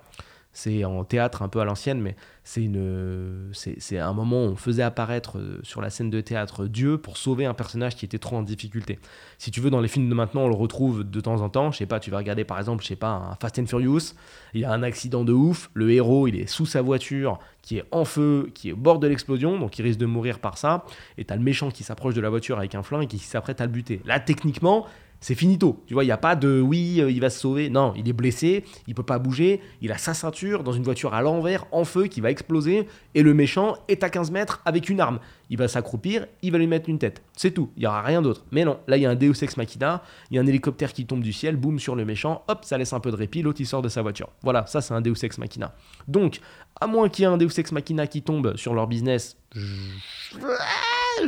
c'est en théâtre un peu à l'ancienne, mais c'est une, c'est un moment où on faisait apparaître euh, sur la scène de théâtre Dieu pour sauver un personnage qui était trop en difficulté. Si tu veux, dans les films de maintenant, on le retrouve de temps en temps. Je sais pas, tu vas regarder par exemple, je sais pas, Fast and Furious. Il y a un accident de ouf. Le héros, il est sous sa voiture, qui est en feu, qui est au bord de l'explosion, donc il risque de mourir par ça. Et t'as le méchant qui s'approche de la voiture avec un flingue et qui s'apprête à le buter. Là, techniquement, c'est finito. Tu vois, il n'y a pas de oui, euh, il va se sauver. Non, il est blessé, il peut pas bouger, il a sa ceinture dans une voiture à l'envers, en feu, qui va exploser, et le méchant est à 15 mètres avec une arme. Il va s'accroupir, il va lui mettre une tête. C'est tout, il n'y aura rien d'autre. Mais non, là, il y a un Deus Ex Machina, il y a un hélicoptère qui tombe du ciel, boum, sur le méchant, hop, ça laisse un peu de répit, l'autre il sort de sa voiture. Voilà, ça c'est un Deus Ex Machina. Donc, à moins qu'il y ait un Deus Ex Machina qui tombe sur leur business, je,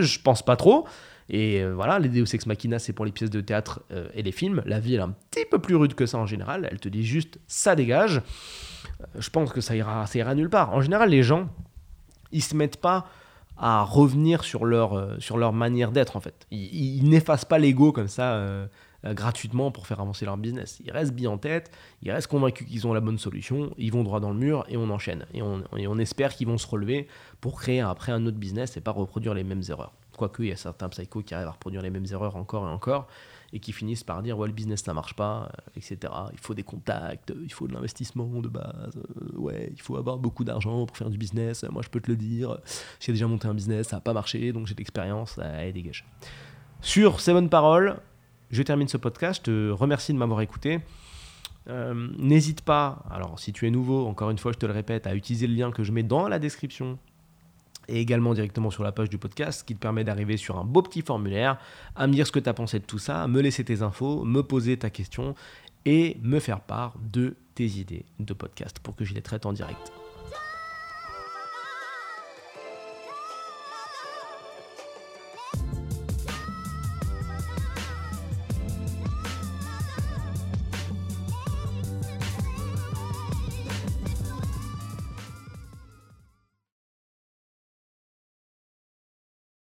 je pense pas trop. Et euh, voilà, les Deus Ex Machina, c'est pour les pièces de théâtre euh, et les films. La vie, est un petit peu plus rude que ça en général. Elle te dit juste, ça dégage. Euh, je pense que ça ira, ça ira nulle part. En général, les gens, ils se mettent pas à revenir sur leur, sur leur manière d'être, en fait. Ils, ils n'effacent pas l'ego comme ça gratuitement pour faire avancer leur business. Ils restent bien en tête, ils restent convaincus qu'ils ont la bonne solution, ils vont droit dans le mur et on enchaîne. Et on, et on espère qu'ils vont se relever pour créer après un autre business et pas reproduire les mêmes erreurs. Quoique, il y a certains psychos qui arrivent à reproduire les mêmes erreurs encore et encore et qui finissent par dire ouais le business ça marche pas etc il faut des contacts il faut de l'investissement de base euh, ouais il faut avoir beaucoup d'argent pour faire du business moi je peux te le dire j'ai déjà monté un business ça n'a pas marché donc j'ai de l'expérience allez dégage sur ces bonnes paroles je termine ce podcast je te remercie de m'avoir écouté. Euh, N'hésite pas, alors si tu es nouveau, encore une fois je te le répète, à utiliser le lien que je mets dans la description et également directement sur la page du podcast, qui te permet d'arriver sur un beau petit formulaire, à me dire ce que tu as pensé de tout ça, me laisser tes infos, me poser ta question et me faire part de tes idées de podcast pour que je les traite en direct.